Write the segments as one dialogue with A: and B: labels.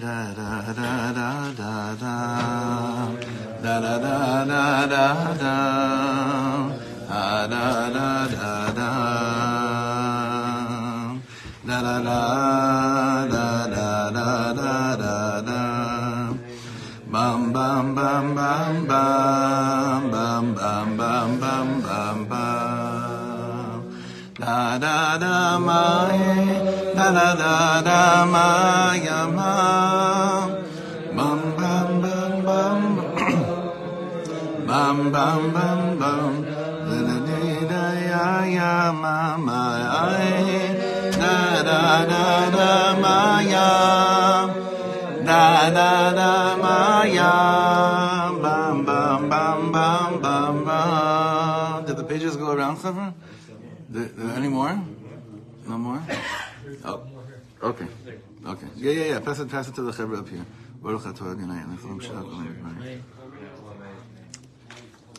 A: da da da da da da. Da da da da da da. Da da da da da. Da da da da da da da. Bam bam bam bam bam bam bam bam bam bam. Da da da ma did the pages go around, Clifford? Any more? No more? Oh, okay. Okay. Yeah, yeah, yeah. Pass it, pass it to the Chavra up here. Baruch atah Adonai, Nechlam Shalom Aleichem.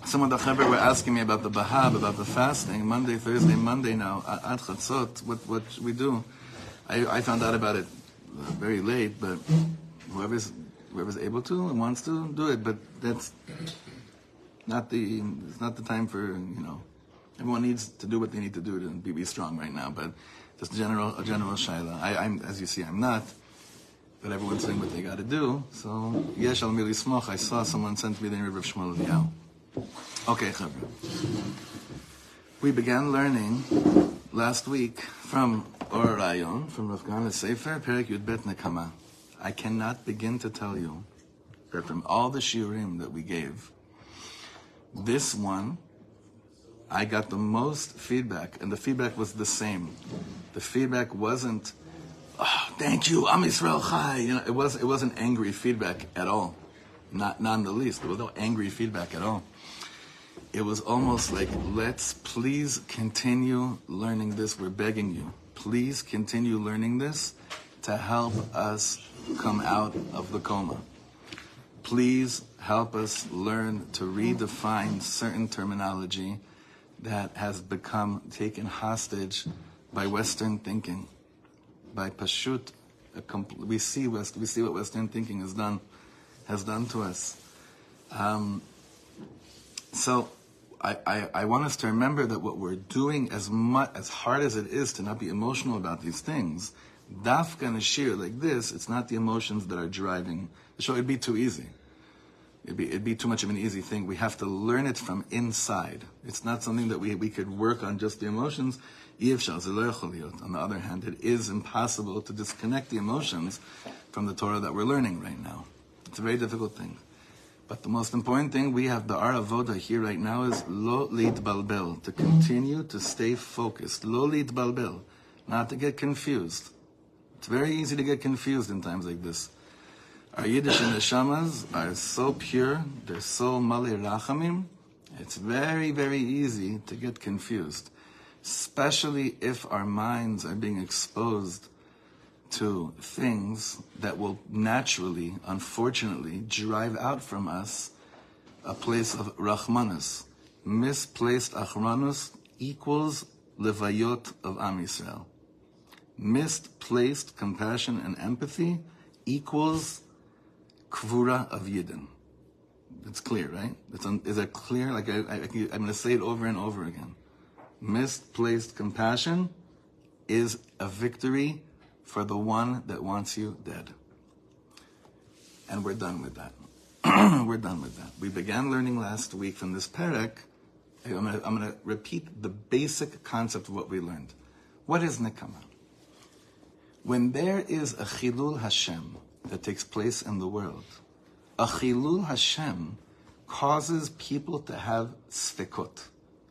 A: Some of the Chaver were asking me about the Bahab, about the fasting, Monday, Thursday, Monday now, at Chatzot, what, what we do? I, I found out about it very late, but whoever's, whoever's able to and wants to, do it, but that's not the, it's not the time for, you know, everyone needs to do what they need to do to be, be strong right now, but just general, a general shaila. I, I'm, as you see, I'm not, but everyone's doing what they got to do, so, yesh al I saw someone sent me the river of Shmuel Eliyahu. Okay, Chavra. We began learning last week from Or Rayon, from Rav Kahane Sefer, Perik Yud Bet Nekama. I cannot begin to tell you that from all the shiurim that we gave, this one, I got the most feedback, and the feedback was the same. The feedback wasn't, oh, thank you, Am Israel Chai. You know, it was it wasn't angry feedback at all, not not in the least. There was no angry feedback at all it was almost like, let's please continue learning this. We're begging you. Please continue learning this to help us come out of the coma. Please help us learn to redefine certain terminology that has become taken hostage by Western thinking, by Pashut. We see West, we see what Western thinking has done, has done to us. Um, so I, I, I want us to remember that what we're doing, as much as hard as it is to not be emotional about these things, dafka and shir like this, it's not the emotions that are driving the show. It'd be too easy. It'd be, it'd be too much of an easy thing. We have to learn it from inside. It's not something that we, we could work on just the emotions. On the other hand, it is impossible to disconnect the emotions from the Torah that we're learning right now. It's a very difficult thing. But the most important thing we have the Aravoda here right now is lo balbel, to continue to stay focused. Lo balbel, not to get confused. It's very easy to get confused in times like this. Our Yiddish and Neshamas are so pure, they're so mali rachamim, it's very, very easy to get confused. Especially if our minds are being exposed to things that will naturally, unfortunately, drive out from us a place of Rahmanas. Misplaced Achranus equals Levayot of Am Yisrael. Misplaced compassion and empathy equals Kvura of Yidden. It's clear, right? It's un, is that clear? Like I, I, I'm going to say it over and over again. Misplaced compassion is a victory for the one that wants you dead. And we're done with that. we're done with that. We began learning last week from this parak. I'm going, to, repeat the basic concept of what we learned. What is nekama? When there is a chilul Hashem that takes place in the world, a chilul Hashem causes people to have sfikot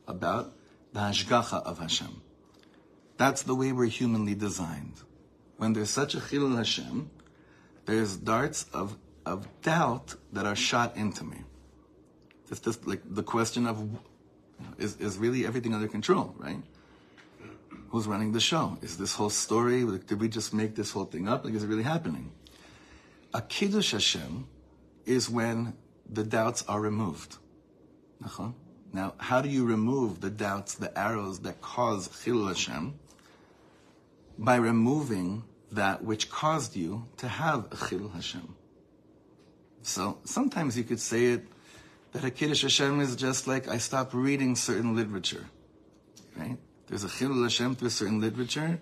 A: about the hashgacha of Hashem. That's the way we're humanly designed when there's such a chilul Hashem, there's darts of, of doubt that are shot into me. It's just like the question of is, is really everything under control, right? Who's running the show? Is this whole story, did we just make this whole thing up? Like, is it really happening? A kiddush Hashem is when the doubts are removed. Now, how do you remove the doubts, the arrows that cause chilul Hashem? by removing that which caused you to have a Chilul Hashem. So sometimes you could say it that a Kiddush Hashem is just like I stop reading certain literature. Right? There's a Chilul Hashem through certain literature,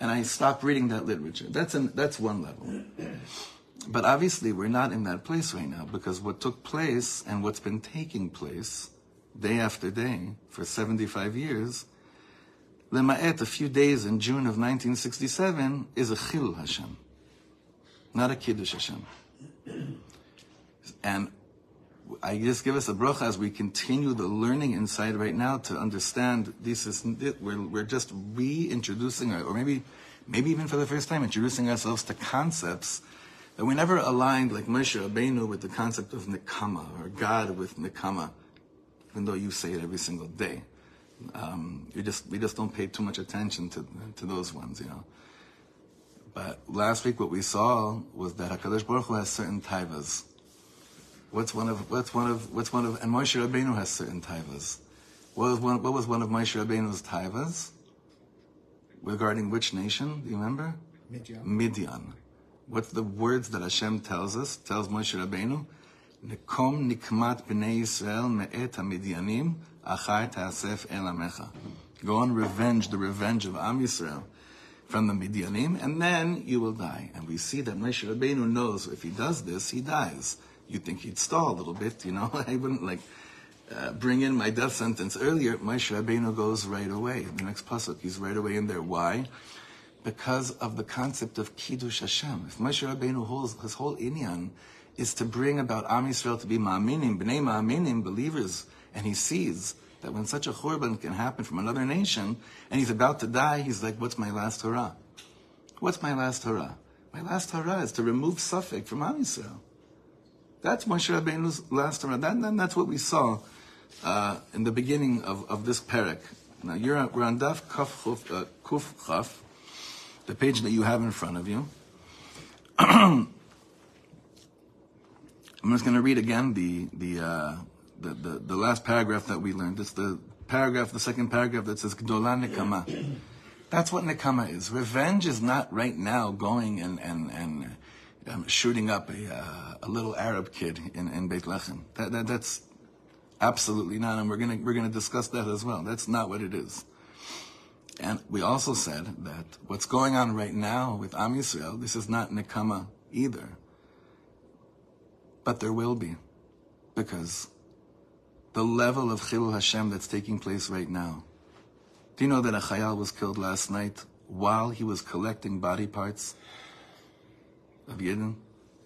A: and I stop reading that literature. That's an, that's one level. But obviously, we're not in that place right now because what took place and what's been taking place day after day for 75 years, Lema'et, a few days in June of 1967, is a Chilul Hashem, not a Kiddush Hashem. And I just give us a bracha as we continue the learning inside right now to understand this is we're, we're just reintroducing or maybe maybe even for the first time introducing ourselves to concepts that we never aligned like Moshe Rabbeinu with the concept of nikama or God with nikama, even though you say it every single day. Um, you just we just don't pay too much attention to to those ones, you know. But last week what we saw was that Hakadosh Baruch Hu has certain taivas. What's one of what's one of what's one of and Moshe Rabbeinu has certain taivas. What was one what was one of Moshe Rabbeinu's taivas? Regarding which nation? Do you remember?
B: Midian.
A: Midian. What's the words that Hashem tells us? Tells Moshe Rabbeinu, Nekom nikmat Yisrael me'et hamidianim achar ta'asef el amecha. Go and revenge the revenge of Am Yisrael from the Midianim, and then you will die. And we see that Moshe Rabbeinu knows if he does this, he dies. You think he'd stall a little bit, you know? I wouldn't like uh, bring in my death sentence earlier. Moshe Rabbeinu goes right away. The next pasuk, he's right away in there. Why? because of the concept of Kiddush Hashem. If Moshe Rabbeinu holds, his whole inyan is to bring about Am Yisrael to be Ma'aminim, b'nei Ma'aminim, believers, and he sees that when such a churban can happen from another nation, and he's about to die, he's like, what's my last hurrah? What's my last hurrah? My last hurrah is to remove sfikos from Am Yisrael. That's Moshe Rabbeinu's last hurrah. That, that, that's what we saw uh, in the beginning of, of this parak. Now, you're, we're on Daf Kuf Chuf, uh, Kuf Chaf, the page that you have in front of you. I'm just going to read again the the, uh, the, the the last paragraph that we learned. It's the paragraph, the second paragraph that says "Gdola Nekama." That's what Nekama is. Revenge is not right now going and and and um, shooting up a uh, a little Arab kid in in Beit Lechem. That, that that's absolutely not, and we're gonna we're gonna discuss that as well. That's not what it is. And we also said that what's going on right now with Am Yisrael, this is not Nekama either. But there will be. Because the level of Chilul Hashem that's taking place right now. Do you know that a Chayal was killed last night while he was collecting body parts of Yidden?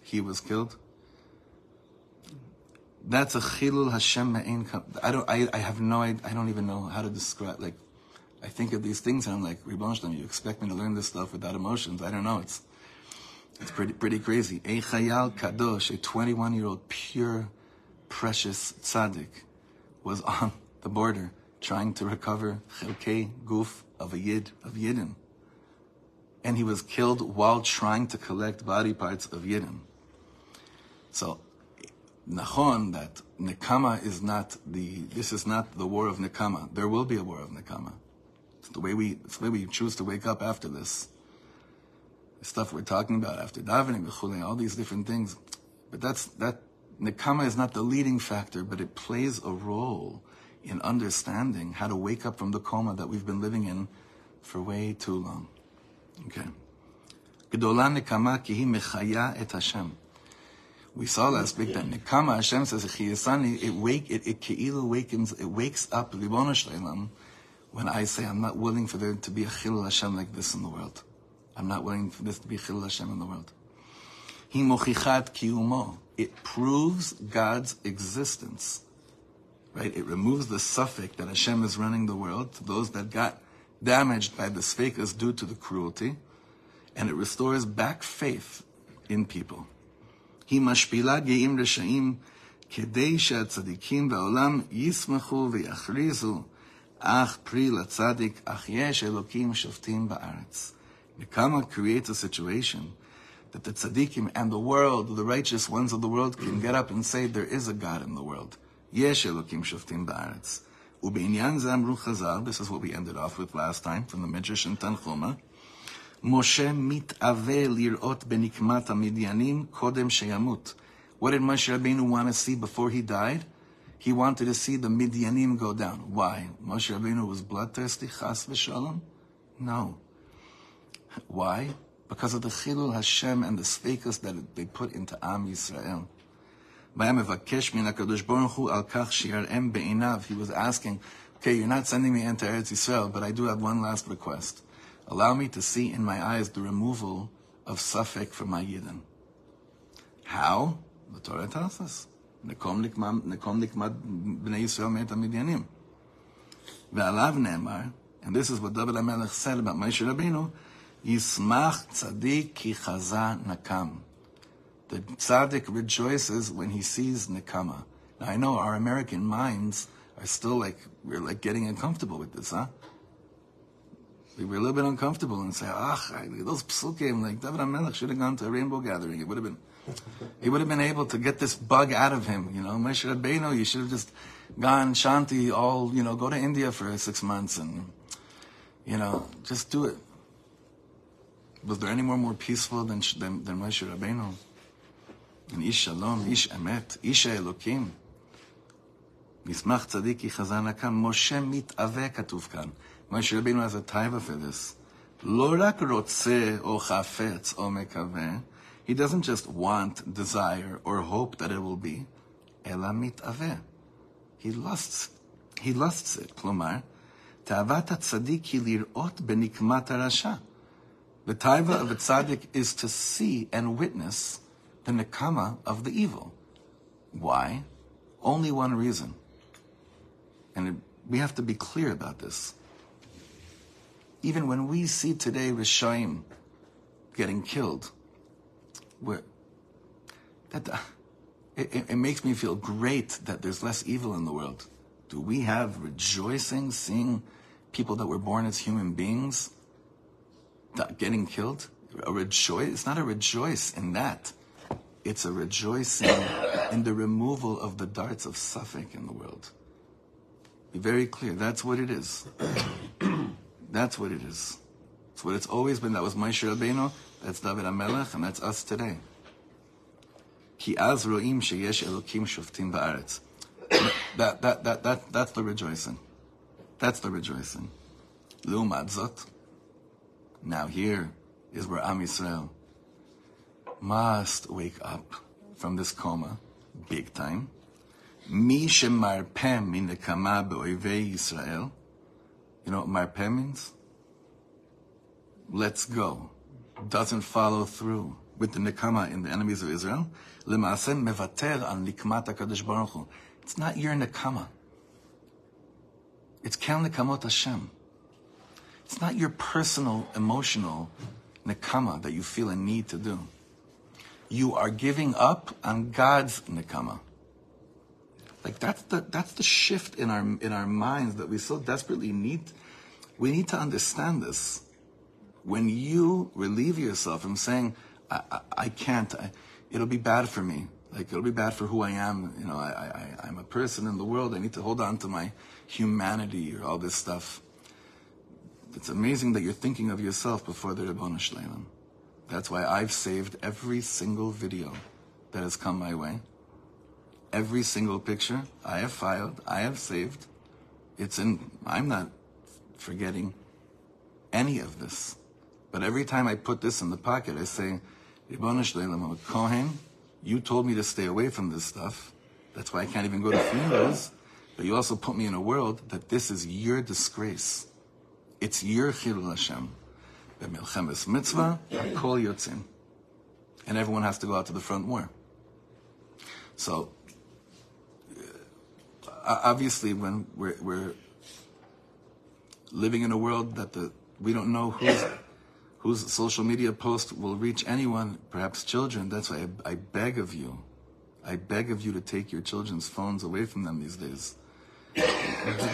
A: He was killed. That's a Chilul Hashem Ma'in. I don't, I, I have no, I, I don't even know how to describe, like, I think of these things and I'm like, Rebbe you expect me to learn this stuff without emotions? I don't know. It's it's pretty pretty crazy. A Chayal Kadosh, a 21 year old pure, precious tzaddik, was on the border trying to recover Chelkei Guf of a Yid of Yidden, and he was killed while trying to collect body parts of Yidden. So, Nachon that Nekama is not the. This is not the war of Nekama. There will be a war of Nekama. It's the way we, it's the way we choose to wake up after this. The stuff we're talking about after davening, all these different things. But that's, that, Nekama is not the leading factor, but it plays a role in understanding how to wake up from the coma that we've been living in for way too long. Okay. Gedola Nekama ki mechaya et Hashem. We saw last week that Nekama Hashem says it wake it it wakens it wakes up Shleilam when I say I'm not willing for there to be a Chilul Hashem like this in the world. I'm not willing for this to be Chilul Hashem in the world. He mochichat kiumo. It proves God's existence. Right? It removes the sfikos that Hashem is running the world to those that got damaged by the sfekas due to the cruelty, and it restores back faith in people. He mashpila geim reshaim kedei כדי שהצדיקים yismachu ישמחו ach pri la tzadik ach yesh elokim shoftim ba'aretz. Nikama creates a situation that the tzaddikim and the world, the righteous ones of the world, can get up and say there is a God in the world. Yesh Elokim Shoftim Ba'aretz. Ubeinyan Zamru Chazal, this is what we ended off with last time from the Midrash in Tanchuma. Moshe mitave lirot benikmat midyanim kodem sheyamut. What did Moshe Rabbeinu want to see before he died? He wanted to see the midyanim go down. Why? Moshe Rabbeinu was bloodthirsty, chas v'shalom? No. Why? Because of the Chilul Hashem and the status that they put into Am Yisrael. He was asking, okay, you're not sending me into Eretz Yisrael, but I do have one last request. Allow me to see in my eyes the removal of Safek from my Yidden. How? The Torah tells us. And this is what David HaMelech said about Moshe Rabbeinu, Yismach tzaddik ki chaza nakam. The tzaddik rejoices when he sees nakama. Now I know our American minds are still like we're like getting uncomfortable with this, huh? We were a little bit uncomfortable and say, ah, those psukim, like David HaMelech should have gone to a rainbow gathering. It would have been, he would have been able to get this bug out of him, you know. Moshe Rabbeinu, you should have just gone shanti all, you know, go to India for six months and, you know, just do it. Was there anyone more peaceful than, than, than Moshe Rabbeinu? And Ish Shalom, Ish Emet, Ish Elokim. מסמך צדיק כי חזן הקם, משה מתאווה כתוב כאן. משה רבינו has a taiva for this. לא רק רוצה או חפץ או מקווה, he doesn't just want, desire, or hope that it will be. Elamit aveh. He lusts. He lusts it. Klomar, ta'avat tzaddik hi lirot benikmat rasha. the taiva of a tzaddik is to see and witness the nekama of the evil. Why? Only one reason. And we have to be clear about this. Even when we see today Rishaim getting killed, where that it, it makes me feel great that there's less evil in the world. Do we have rejoicing seeing people that were born as human beings getting killed? A rejoice? It's not a rejoice in that. It's a rejoicing in the removal of the darts of Suffolk in the world. Be very clear. That's what it is. That's what it is. It's what it's always been. That was Moshe Rabbeinu. That's David HaMelech, and that's us today. Ki az ro'im elokim. That, that, that, that, that's the rejoicing. That's the rejoicing. Lumad zot. Now here is where Am Yisrael must wake up from this coma, big time. Mi shemarpeh min nekama be'oivei Yisrael. You know what marpeh means? Let's go doesn't follow through with the nekama in the enemies of Israel, mevater al nikmat HaKadosh Baruch Hu. It's not your nekama. It's kel nekamot Hashem. It's not your personal, emotional nekama that you feel a need to do. You are giving up on God's nekama. Like that's the that's the shift in our in our minds that we so desperately need. We need to understand this when you relieve yourself from saying, I, I, I can't, I, it'll be bad for me. Like, it'll be bad for who I am. You know, I, I, I'm a person in the world. I need to hold on to my humanity or all this stuff. It's amazing that you're thinking of yourself before the Ribbono Shel Olam. That's why I've saved every single video that has come my way. Every single picture I have filed, I have saved. It's in, I'm not forgetting any of this. But every time I put this in the pocket, I say, I'm a Kohen. You told me to stay away from this stuff. That's why I can't even go to funerals. But you also put me in a world that this is your disgrace. It's your chilul Hashem. B'milchemes mitzvah, kol yotzin. And everyone has to go out to the front war. So, uh, obviously, when we're, we're living in a world that the, we don't know who's whose social media post will reach anyone, perhaps children. That's why I, I beg of you, I beg of you to take your children's phones away from them these days.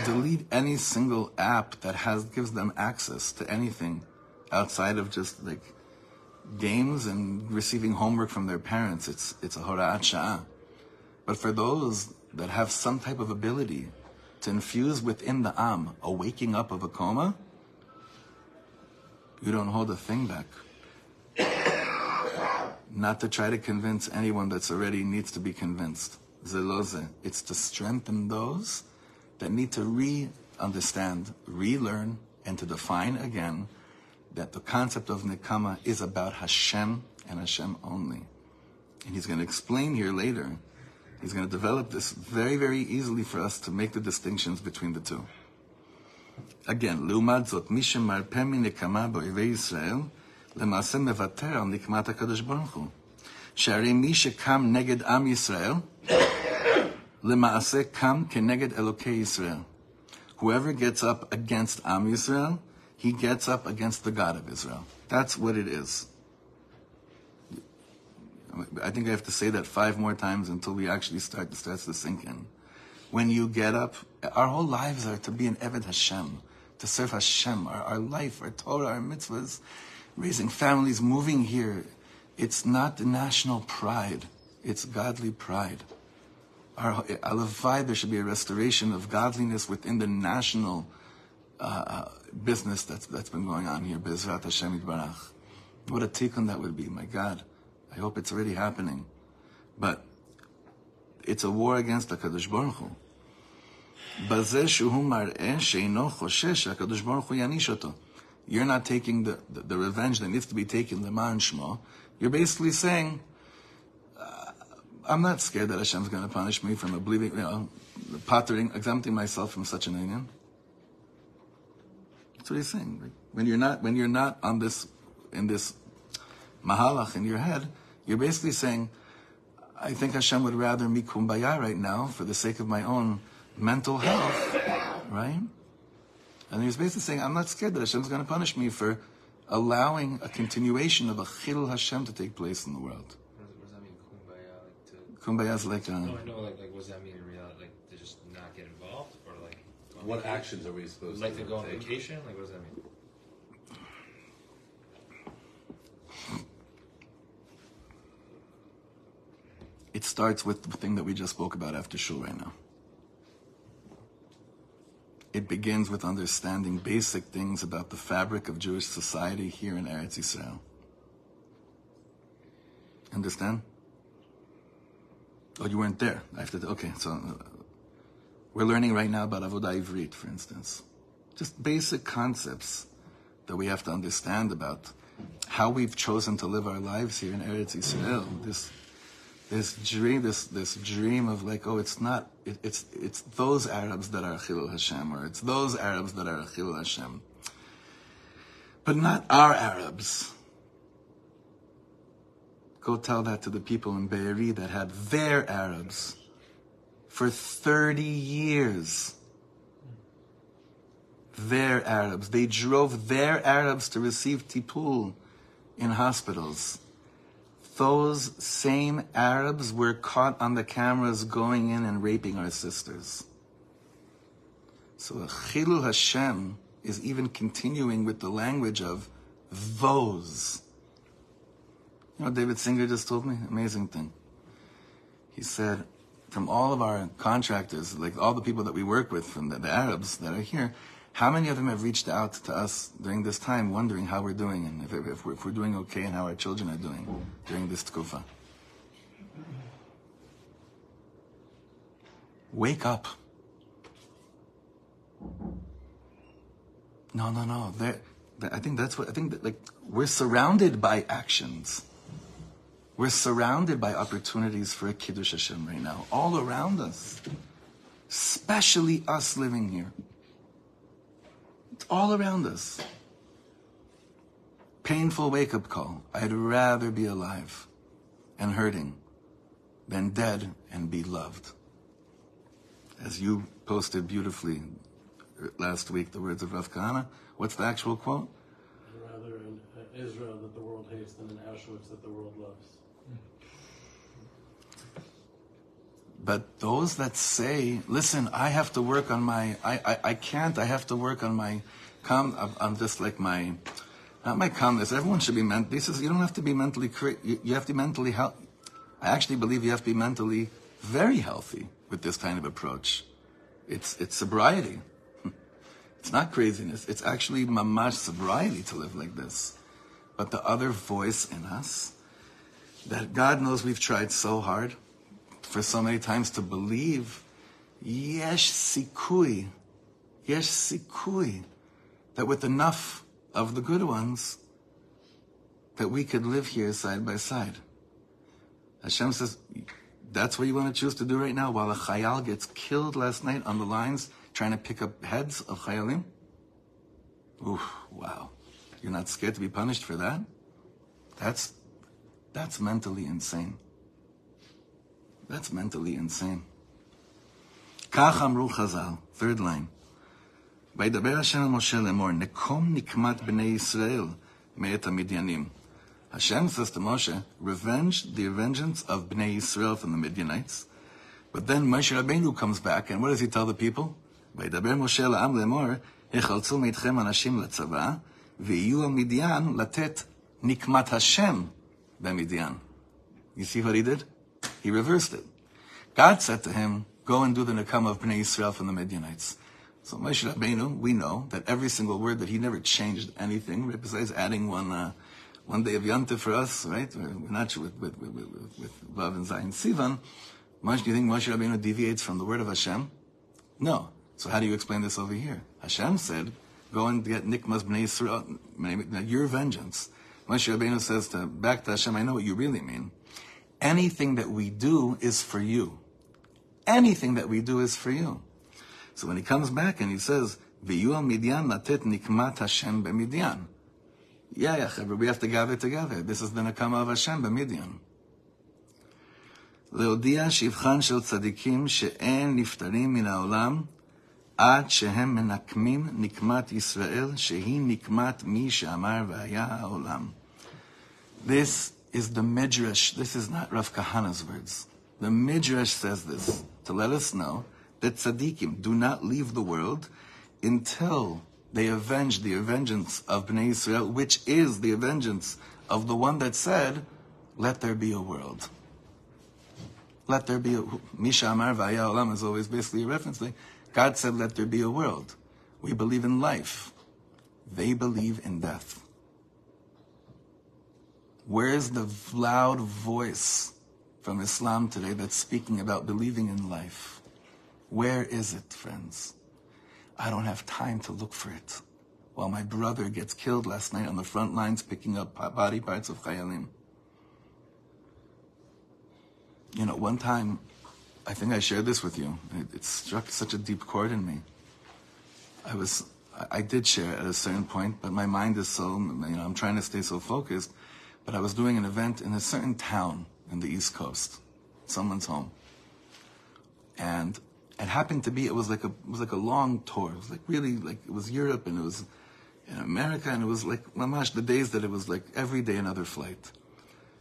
A: Delete any single app that has gives them access to anything outside of just like games and receiving homework from their parents. It's it's a sha'ah. But for those that have some type of ability to infuse within the am a waking up of a coma, You don't hold a thing back. Not to try to convince anyone that's already needs to be convinced. Zeloze. It's to strengthen those that need to re-understand, relearn, and to define again that the concept of Nikama is about Hashem and Hashem only. And he's going to explain here later. He's going to develop this very, very easily for us to make the distinctions between the two. Again, לעומת זאת, מי שמרפה מנקמה באויבי ישראל, למעשה מוותר על נקמת הקדוש ברוך הוא. שהרי מי שקם נגד עם ישראל, Kam keneged Elokei Whoever gets up against Am Yisrael, he gets up against the God of Israel. That's what it is. I think I have to say that five more times until we actually start to start to sink in. When you get up, our whole lives are to be an Eved Hashem, to serve Hashem. Our, our life, our Torah, our mitzvahs, raising families, moving here. It's not the national pride. It's godly pride our Aleph there should be a restoration of godliness within the national uh, uh, business that's, that's been going on here, Bezrat Hashem Yitbarach. What a tikkun that would be, my God. I hope it's already happening. But it's a war against HaKadosh Baruch Hu. You're not taking the, the, the revenge that needs to be taken, the man shmo. You're basically saying, I'm not scared that Hashem's going to punish me from believing, you know, pottering, exempting myself from such an inyan. That's what he's saying. When you're not, when you're not on this, in this mahalach in your head, you're basically saying, I think Hashem would rather me kumbaya right now for the sake of my own mental health, right? And he's basically saying, I'm not scared that Hashem's going to punish me for allowing a continuation of a chilul Hashem to take place in the world.
B: What does, what does that mean, kumbaya? Like to,
A: Kumbaya is like, uh,
B: no,
A: a,
B: I know, like, like, what does that mean in reality? Like, to just not get involved? Or like,
C: What
B: vacation?
C: actions are we supposed
B: Like
C: to Like
B: to go on
C: take?
B: vacation? Like, what does that mean?
A: it starts with the thing that we just spoke about after shul right now. It begins with understanding basic things about the fabric of Jewish society here in Eretz Yisrael. Understand? Oh, you weren't there. I have to. Okay, so uh, we're learning right now about Avodah Ivrit, for instance. Just basic concepts that we have to understand about how we've chosen to live our lives here in Eretz Yisrael. This this dream, this this dream of like, oh, it's not, it, it's it's those Arabs that are Chilul Hashem, or it's those Arabs that are Chilul Hashem, but not our Arabs. Go tell that to the people in Be'eri that had their Arabs for 30 years. Their Arabs. They drove their Arabs to receive tipul in hospitals those same Arabs were caught on the cameras going in and raping our sisters. So Chilul Hashem is even continuing with the language of those. You know, David Singer just told me amazing thing. He said, from all of our contractors, like all the people that we work with, from the, the Arabs that are here, how many of them have reached out to us during this time, wondering how we're doing and if, if, we're, if we're doing okay and how our children are doing during this tkufa? Wake up. No, no, no. They're, I think that's what I think. That, like we're surrounded by actions. We're surrounded by opportunities for a kiddush Hashem right now, all around us, especially us living here. It's all around us. Painful wake up call. I'd rather be alive and hurting than dead and be loved. As you posted beautifully last week, the words of Rav Kahane. What's the actual quote?
D: Rather in Israel that the world hates than in Auschwitz that the world loves.
A: But those that say, listen, I have to work on my, I, I, I can't, I have to work on my, calm, I'm- just like my, not my calmness. Everyone should be meant, this is, you don't have to be mentally, you, you have to be mentally healthy. I actually believe you have to be mentally very healthy with this kind of approach. It's, it's sobriety. It's not craziness. It's actually mamash sobriety to live like this. But the other voice in us, that God knows we've tried so hard for so many times to believe, yesh sikui, yesh sikui, that with enough of the good ones, that we could live here side by side. Hashem says, that's what you want to choose to do right now while a chayal gets killed last night on the lines trying to pick up heads of chayalim? Oof, wow. You're not scared to be punished for that? That's, that's mentally insane. That's mentally insane. כך אמרו חז"ל, third line. וידבר השם אל משה לאמור, נקום נקמת בני ישראל מאת המדיינים. Hashem says to Moshe, revenge the vengeance of Bnei Israel from the Midianites. But then Moshe Rabbeinu comes back, and what does he tell the people? וידבר משה לעם לאמור, החלצו מאיתכם אנשים לצבא, ויהיו על מדיין לתת נקמת השם במדיין. You see what he did? He reversed it. God said to him, go and do the nakam of Bnei Israel from the Midianites. So Moshe Rabbeinu, we know that every single word that he never changed anything, besides adding one uh, one day of Yontif for us, right? We're not sure with, with, with, with, with and Zayin Sivan. Much, do you think Moshe Rabbeinu deviates from the word of Hashem? No. So how do you explain this over here? Hashem said, go and get Nikmas Bnei Yisrael, your vengeance. Moshe Rabbeinu says to, back to Hashem, I know what you really mean Anything that we do is for you. Anything that we do is for you. So when he comes back and he says, V'yu Midian latet nikmat Hashem b'Midian. Yeah, yeah, Chaver, we have to gather together. This is the Nakama of Hashem במדיין. להודיע שבחן של צדיקים שאין נפטרים מן העולם עד שהם מנקמים נקמת ישראל, שהיא נקמת מי שאמר והיה העולם. This is the Midrash. This is not Rav Kahane's words. The Midrash says this to let us know that tzaddikim do not leave the world until they avenge the vengeance of Bnei Israel, which is the vengeance of the one that said, let there be a world. Let there be a, Misha Amar Vaya Olam is always basically a reference. Like, God said, let there be a world. We believe in life. They believe in death. Where is the loud voice from Islam today that's speaking about believing in life? Where is it, friends? I don't have time to look for it. While my brother gets killed last night on the front lines picking up body parts of Chayalim. You know, one time, I think I shared this with you. It, it struck such a deep chord in me. I was, I did share at a certain point, but my mind is so, you know, I'm trying to stay so focused. But I was doing an event in a certain town in the East Coast, someone's home. And it happened to be it was like a it was like a long tour. It was like really like it was Europe and it was in America and it was like mamash the days that it was like every day another flight.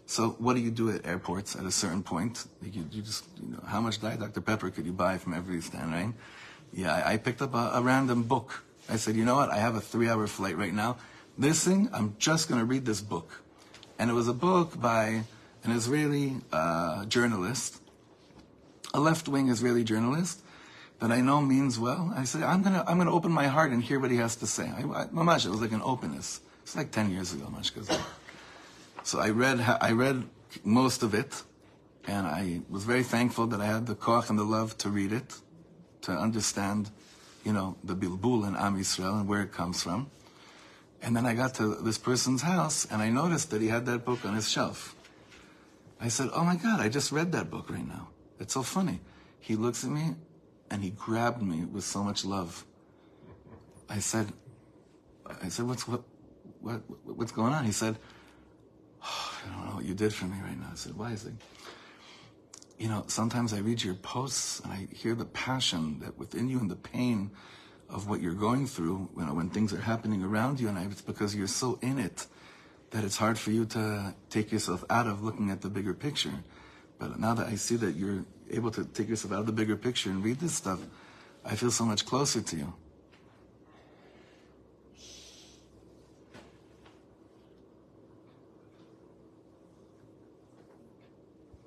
A: So what do you do at airports at a certain point? You, you just you know how much Diet Dr Pepper could you buy from every stand, right? Yeah, I, I picked up a, a random book. I said, you know what? I have a three-hour flight right now. This thing, I'm just to read this book, and it was a book by an Israeli uh, journalist, a left-wing Israeli journalist that I know means well. I said, I'm gonna, I'm gonna open my heart and hear what he has to say. I, I, mamash, it was like an openness. It's like 10 years ago, mamash. So I read, I read most of it, and I was very thankful that I had the koach and the love to read it, to understand, you know, the bilbul in Am Yisrael and where it comes from. And then I got to this person's house, and I noticed that he had that book on his shelf. I said, "Oh my God, I just read that book right now. It's so funny." He looks at me and he grabbed me with so much love. I said, I said, what's what, what what's going on? He said, oh, I don't know what you did for me right now. I said, why? Is it? You know, sometimes I read your posts and I hear the passion that within you and the pain of what you're going through. You know, when things are happening around you, and it's because you're so in it that it's hard for you to take yourself out of looking at the bigger picture. But now that I see that you're able to take yourself out of the bigger picture and read this stuff, I feel so much closer to you.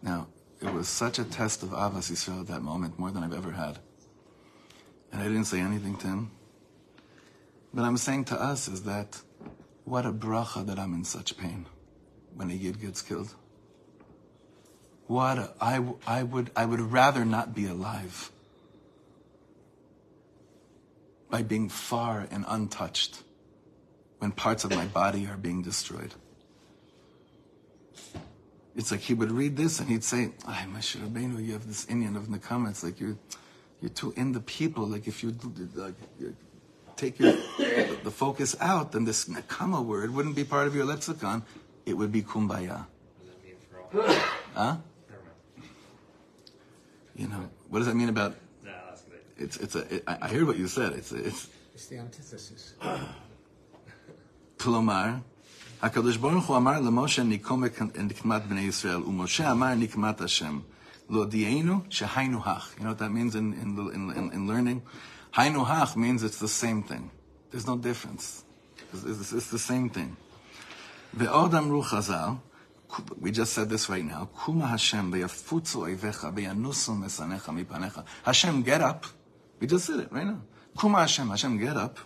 A: Now, it was such a test of Ahavas Yisrael at that moment, more than I've ever had. And I didn't say anything to him. But I'm saying to us is that what a bracha that I'm in such pain when a yid gets killed. What a, I, I would I would rather not be alive by being far and untouched when parts of my body are being destroyed. It's like he would read this and he'd say, "Ay, Moshe Rabbeinu, you have this inyan of Nekama. It's like you're, you're too in the people. Like if you like, take your the focus out, then this nakama word wouldn't be part of your lexicon. It would be kumbaya. huh? You know what does that mean about?
B: No, that's good.
A: It's it's a. It, I, I heard what you said. It's it's.
C: It's the antithesis.
A: Kolomar, HaKadosh Baruch Hu Amar LeMoshe Nikomek and Nikmat Bnei Yisrael, uMoshe Amar Nikmat Hashem. Lo dienu shehainu hach. You know what that means in, in, in, in learning? Hainu hach means it's the same thing. There's no difference. It's, it's, it's the same thing. Ve'od amru chazal, we just said this right now, kuma Hashem ve'yafutzu oivecha ve'yanusu mesanecha mipanecha. Hashem, get up. We just said it right now. Kuma Hashem, Hashem, get up.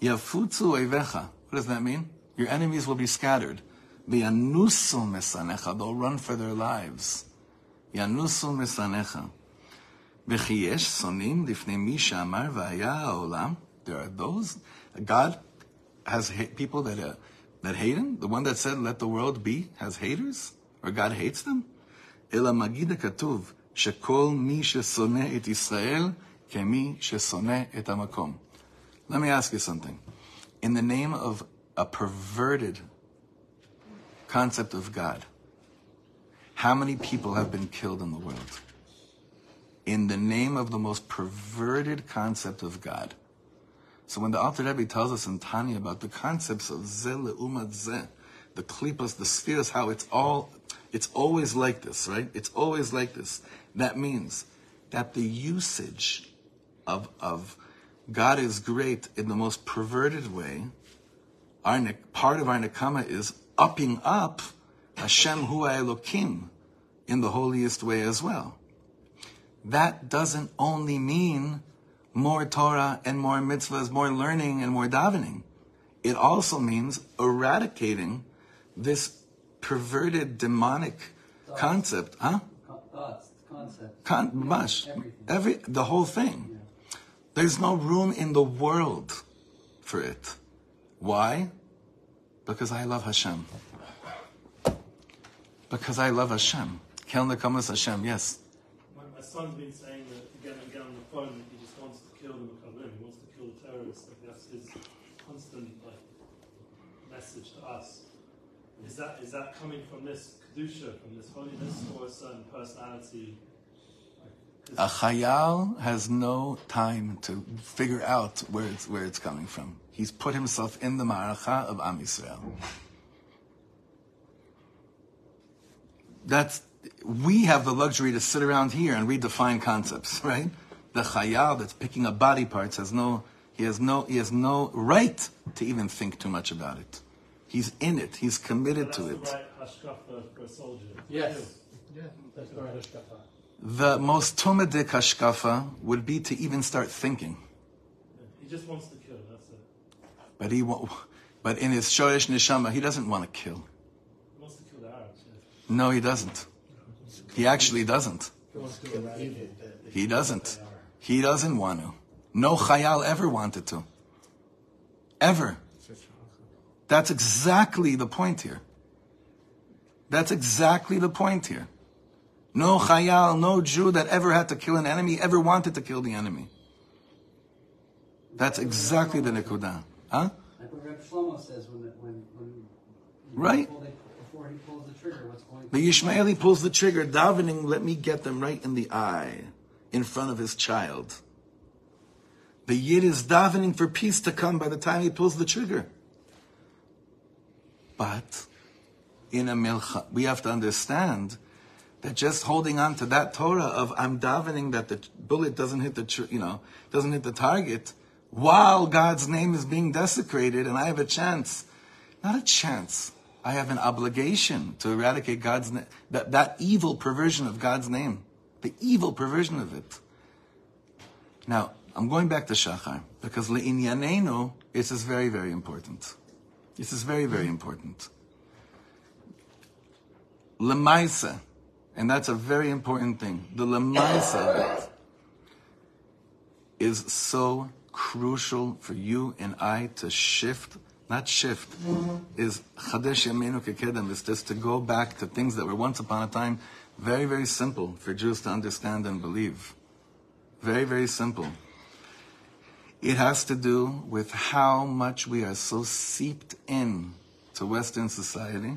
A: Yafutzu oivecha. What does that mean? Your enemies will be scattered. Ve'yanusu mesanecha. They'll run for their lives. Yanusu mesanecha. V'chi yesh sonim lifnei mi she'amar v'haya ha'olam. There are those. God has ha- people that, uh, that hate him. The one that said, let the world be, has haters? Or God hates them? אלא מגיד הכתוב, שכל מי ששונא את ישראל, כמי ששונא את המקום. Let me ask you something. In the name of a perverted concept of God, how many people have been killed in the world? In the name of the most perverted concept of God. So when the Alter Rebbe tells us in Tanya about the concepts of Zeh Leumat Zeh, the klipas, the spheres, how it's all, it's always like this, right? It's always like this. That means that the usage of, of God is great in the most perverted way. Our part of our nekama is upping up Hashem Hu Elokim in the holiest way as well. That doesn't only mean more Torah and more mitzvahs, more learning and more davening. It also means eradicating this perverted demonic concept, huh?
E: Thoughts, concepts.
A: Con- mush,
E: Everything.
A: every the whole thing. There's no room in the world for it. Why? Because I love Hashem. Because I love Hashem. Kel nekamas Hashem. Yes.
D: My, my son's been saying that again and again on the phone that he just wants to kill the mechablim, he wants to kill the terrorists. Like that's his constant like message to us. Is that is that coming from this kedusha, from this holiness, or a certain personality?
A: A chayal has no time to figure out where it's where it's coming from. He's put himself in the maracha of Am Yisrael. That's we have the luxury to sit around here and redefine concepts, right? The chayal that's picking up body parts has no he has no he has no right to even think too much about it. He's in it. He's committed
D: that's
A: to
D: the
A: it.
D: right hashkafa for a soldier.
E: Yes.
C: Yeah.
E: That's the right hashkafa.
A: The most tumadik hashkafa would be to even start thinking.
D: He just wants to kill. That's it.
A: But he won't, but in his shoresh neshama, he doesn't want to kill.
D: He wants to kill the Arabs. Yes.
A: No, he doesn't. He actually doesn't.
E: He wants to eradicate the- the
A: He
E: people
A: doesn't.
E: that they are.
A: He doesn't want to. No chayal ever wanted to. Ever. That's exactly the point here. That's exactly the point here. No chayal, no Jew that ever had to kill an enemy ever wanted to kill the enemy. That's exactly the nikudah. Huh?
E: Like what Reb Shlomo says when, when, when
A: Right.
E: Before, he pulls the trigger, what's going
A: The Yishmaeli pulls the trigger, davening, let me get them right in the eye, in front of his child. The Yid is davening for peace to come by the time he pulls the trigger. But in a milcha, we have to understand that just holding on to that Torah of I'm davening that the bullet doesn't hit the tr- you know doesn't hit the target while God's name is being desecrated and I have a chance, not a chance. I have an obligation to eradicate God's name, that, that evil perversion of God's name, the evil perversion of it. Now, I'm going back to Shachar because le'inyanenu, this is very, very important. This is very, very important. Lemaisa, and that's a very important thing. The lemaisa is so crucial for you and I to shift, not shift, is chadesh yamenu kekedem, is just to go back to things that were once upon a time very, very simple for Jews to understand and believe. Very, very simple. It has to do with how much we are so seeped in to Western society.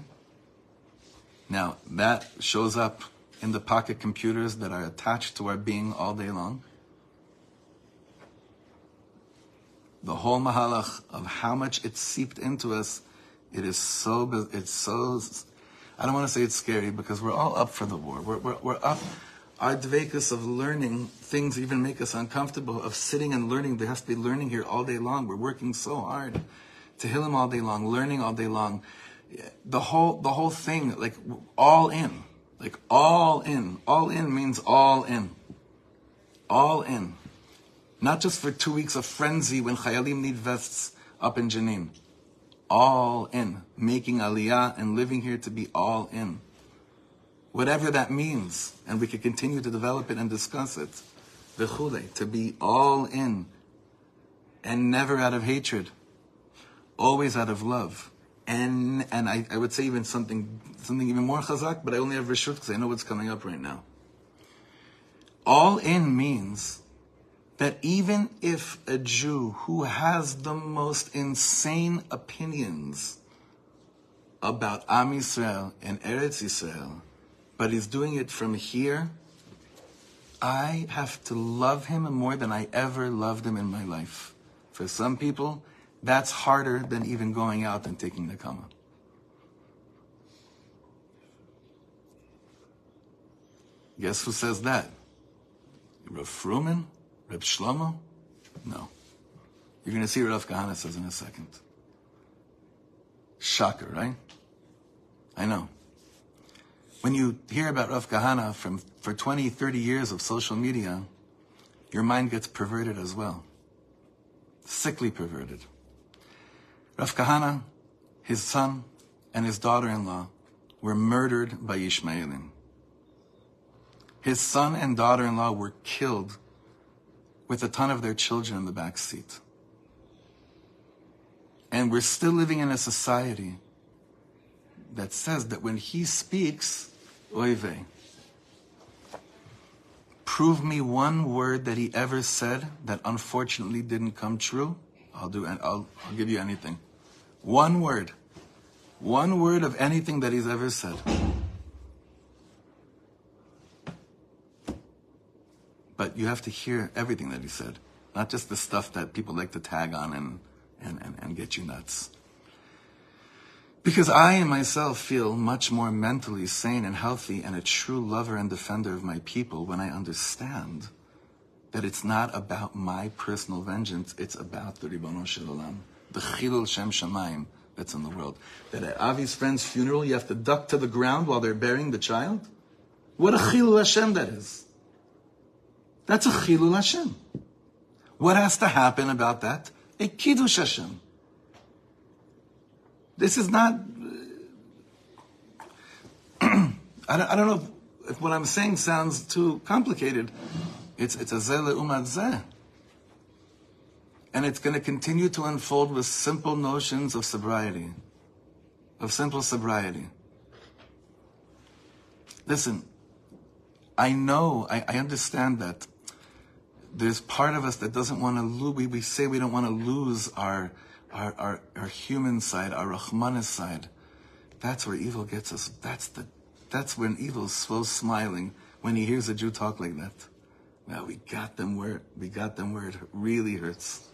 A: Now, that shows up in the pocket computers that are attached to our being all day long. The whole mahalach of how much it's seeped into us, it is so, it's so, I don't want to say it's scary because we're all up for the war. We're, we're, we're up. Our dvekus of learning things even make us uncomfortable. Of sitting and learning, there has to be learning here all day long. We're working so hard to heal him all day long, learning all day long. The whole the whole thing, like all in, like all in. All in means all in, all in. Not just for two weeks of frenzy when chayalim need vests up in Jenin. All in, making aliyah and living here to be all in whatever that means, and we could continue to develop it and discuss it. V'chule, to be all in, and never out of hatred, always out of love. And and I, I would say even something something even more chazak, but I only have reshut because I know what's coming up right now. All in means that even if a Jew who has the most insane opinions about Am Yisrael and Eretz Yisrael but he's doing it from here. I have to love him more than I ever loved him in my life. For some people, that's harder than even going out and taking the kama. Guess who says that? Rav Froman? Reb Shlomo? No. You're going to see what Rav Kahane says in a second. Shocker, right? I know. When you hear about Rav Kahane from, for 20, 30 years of social media, your mind gets perverted as well. Sickly perverted. Rav Kahane, his son, and his daughter-in-law were murdered by Ishmaelim. His son and daughter-in-law were killed with a ton of their children in the back seat. And we're still living in a society that says that when he speaks, oy vey, prove me one word that he ever said that unfortunately didn't come true, I'll do and I'll, I'll give you anything. One word. One word of anything that he's ever said. But you have to hear everything that he said, not just the stuff that people like to tag on and, and, and, and get you nuts. Because I and myself feel much more mentally sane and healthy and a true lover and defender of my people when I understand that it's not about my personal vengeance, it's about the Ribbono Shel Olam, the Chilul Shem Shamayim that's in the world. That at Avi's friend's funeral, you have to duck to the ground while they're burying the child? What a Chilul Hashem that is. That's a Chilul Hashem. What has to happen about that? A Kiddush Hashem. This is not. I, don't, I don't know if, if, what I'm saying sounds too complicated. It's it's a zele umat zeh. And it's going to continue to unfold with simple notions of sobriety, of simple sobriety. Listen, I know, I, I understand that there's part of us that doesn't want to lose, we, we say we don't want to lose our, our, our, our human side, our Rahmanis side. That's where evil gets us. That's the, that's when evil's so smiling when he hears a Jew talk like that. Now we got them where we got them where it really hurts.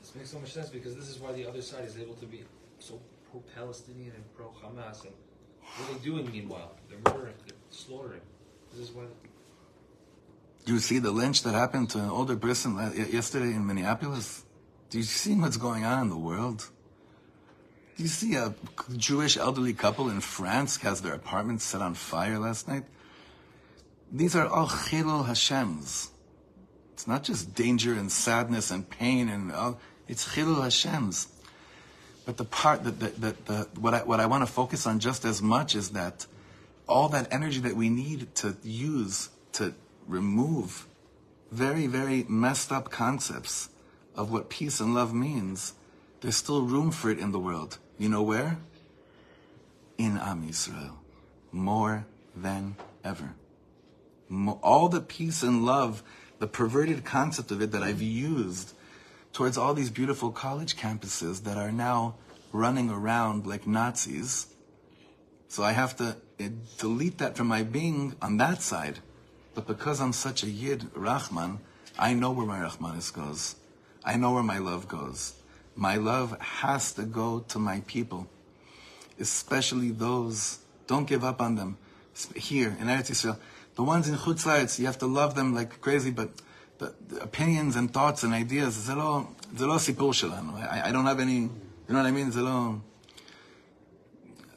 B: This makes so much sense because this is why the other side is able to be so pro-Palestinian and pro-Hamas. And what are they doing meanwhile? They're murdering, they're slaughtering. This is why.
A: Do you see the lynch that happened to an older person yesterday in Minneapolis? Do you see what's going on in the world? Do you see a Jewish elderly couple in France has their apartment set on fire last night? These are all Chilul Hashems. It's not just danger and sadness and pain and oh, it's chilul Hashem's. But the part that, that, that, the, what I, what I want to focus on just as much is that all that energy that we need to use to remove very, very messed up concepts of what peace and love means, there's still room for it in the world. You know where? In Am Yisrael. More than ever. All the peace and love, the perverted concept of it that I've used towards all these beautiful college campuses that are now running around like Nazis. So I have to uh, delete that from my being on that side. But because I'm such a Yid, Rahman, I know where my Rahmanis goes. I know where my love goes. My love has to go to my people, especially those. Don't give up on them. Sp- Here in Eretz Yisrael, the ones in Chutz La'aretz, you have to love them like crazy. But the, the opinions and thoughts and ideas, זה לא, זה לא סיפור שלנו. I, I don't have any. You know what I mean? זה לא.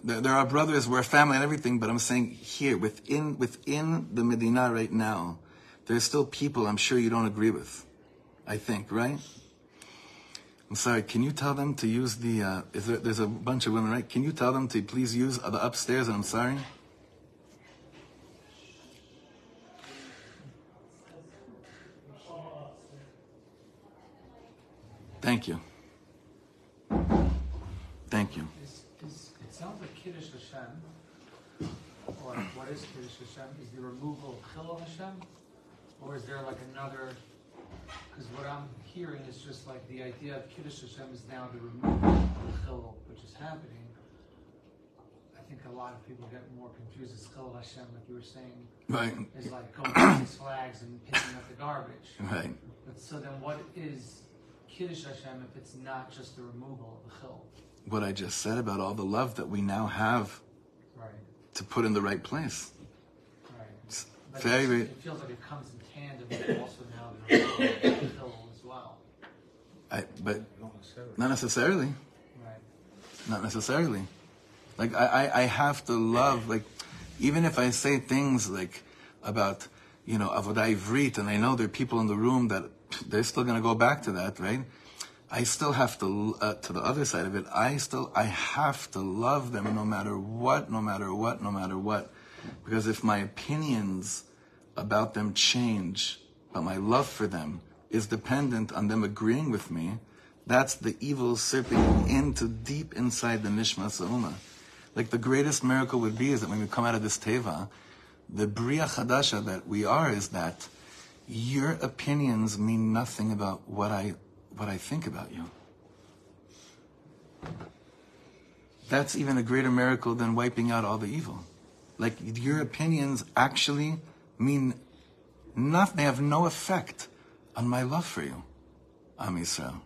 A: There, there are brothers, we're family and everything, but I'm saying here, within within the Medina right now, there's still people I'm sure you don't agree with. I think, right? I'm sorry. Can you tell them to use the? Uh, is there, there's a bunch of women, right? Can you tell them to please use the upstairs? I'm sorry. Thank you. Thank you.
C: Is, is, it sounds like Kiddush Hashem, or what is Kiddush Hashem? Is the removal of Chil Hashem? Or is there like another, because what I'm hearing is just like the idea of Kiddush Hashem is now the removal of Chil, which is happening. I think a lot of people get more confused as Chil Hashem, like you were saying,
A: Right.
C: is like going to these Flags and picking up the garbage.
A: Right.
C: But so then what is Kiddush Hashem if it's not just the removal of the Chil?
A: What I just said about all the love that we now have
C: Right.
A: to put in the right place.
C: Right.
A: Very, very.
C: it feels like it comes in tandem with also now the removal of the as well.
A: I, but not necessarily.
C: Right.
A: Not necessarily. Like I, I, I have to love like even if I say things like about you know avodah ivrit, and I know there are people in the room that they're still going to go back to that, right? I still have to uh, to the other side of it. I still I have to love them no matter what, no matter what, no matter what, because if my opinions about them change, but my love for them is dependent on them agreeing with me, that's the evil seeping into deep inside the nishma sa'uma. Like the greatest miracle would be is that when we come out of this teva, the bria chadasha that we are is that your opinions mean nothing about what I what I think about you. That's even a greater miracle than wiping out all the evil. Like your opinions actually mean nothing. They have no effect on my love for you, Am Yisrael.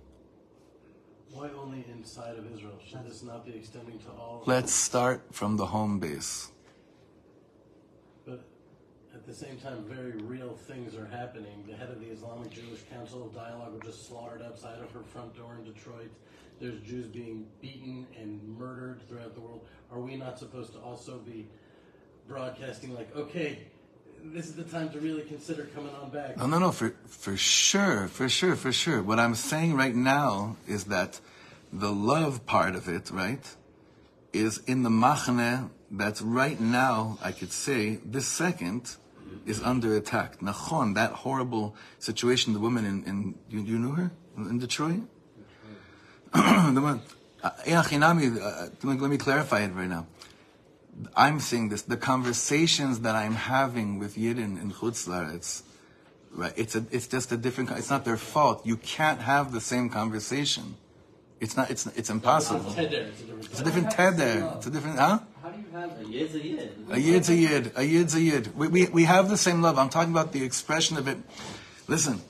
F: Why only inside of Israel? Should this not be extending to all?
A: Let's start from the home base.
F: But at the same time, very real things are happening. The head of the Islamic Jewish Council of Dialogue was just slaughtered outside of her front door in Detroit. There's Jews being beaten and murdered throughout the world. Are we not supposed to also be broadcasting like, okay, this is the time to really consider coming on back?
A: No, no, no, for, for sure, for sure, for sure. What I'm saying right now is that the love part of it, right, is in the machane that's right now, I could say, this second, is under attack. Nachon, that horrible situation, the woman in, in you, you knew her? In Detroit? the one, uh, uh, me- let me clarify it right now. I'm seeing this, the conversations that I'm having with Yidden in Chutz La'aretz, right, it's, a, it's just a different, co- it's not their fault. You can't have the same conversation. It's not, it's, it's impossible.
F: It's a it's a different
A: It's a different tether. It's a different, huh?
E: How do you have
G: A yid's a yid.
A: A yid's a yid. A yid's a yid. We, we, we have the same love. I'm talking about the expression of it. Listen,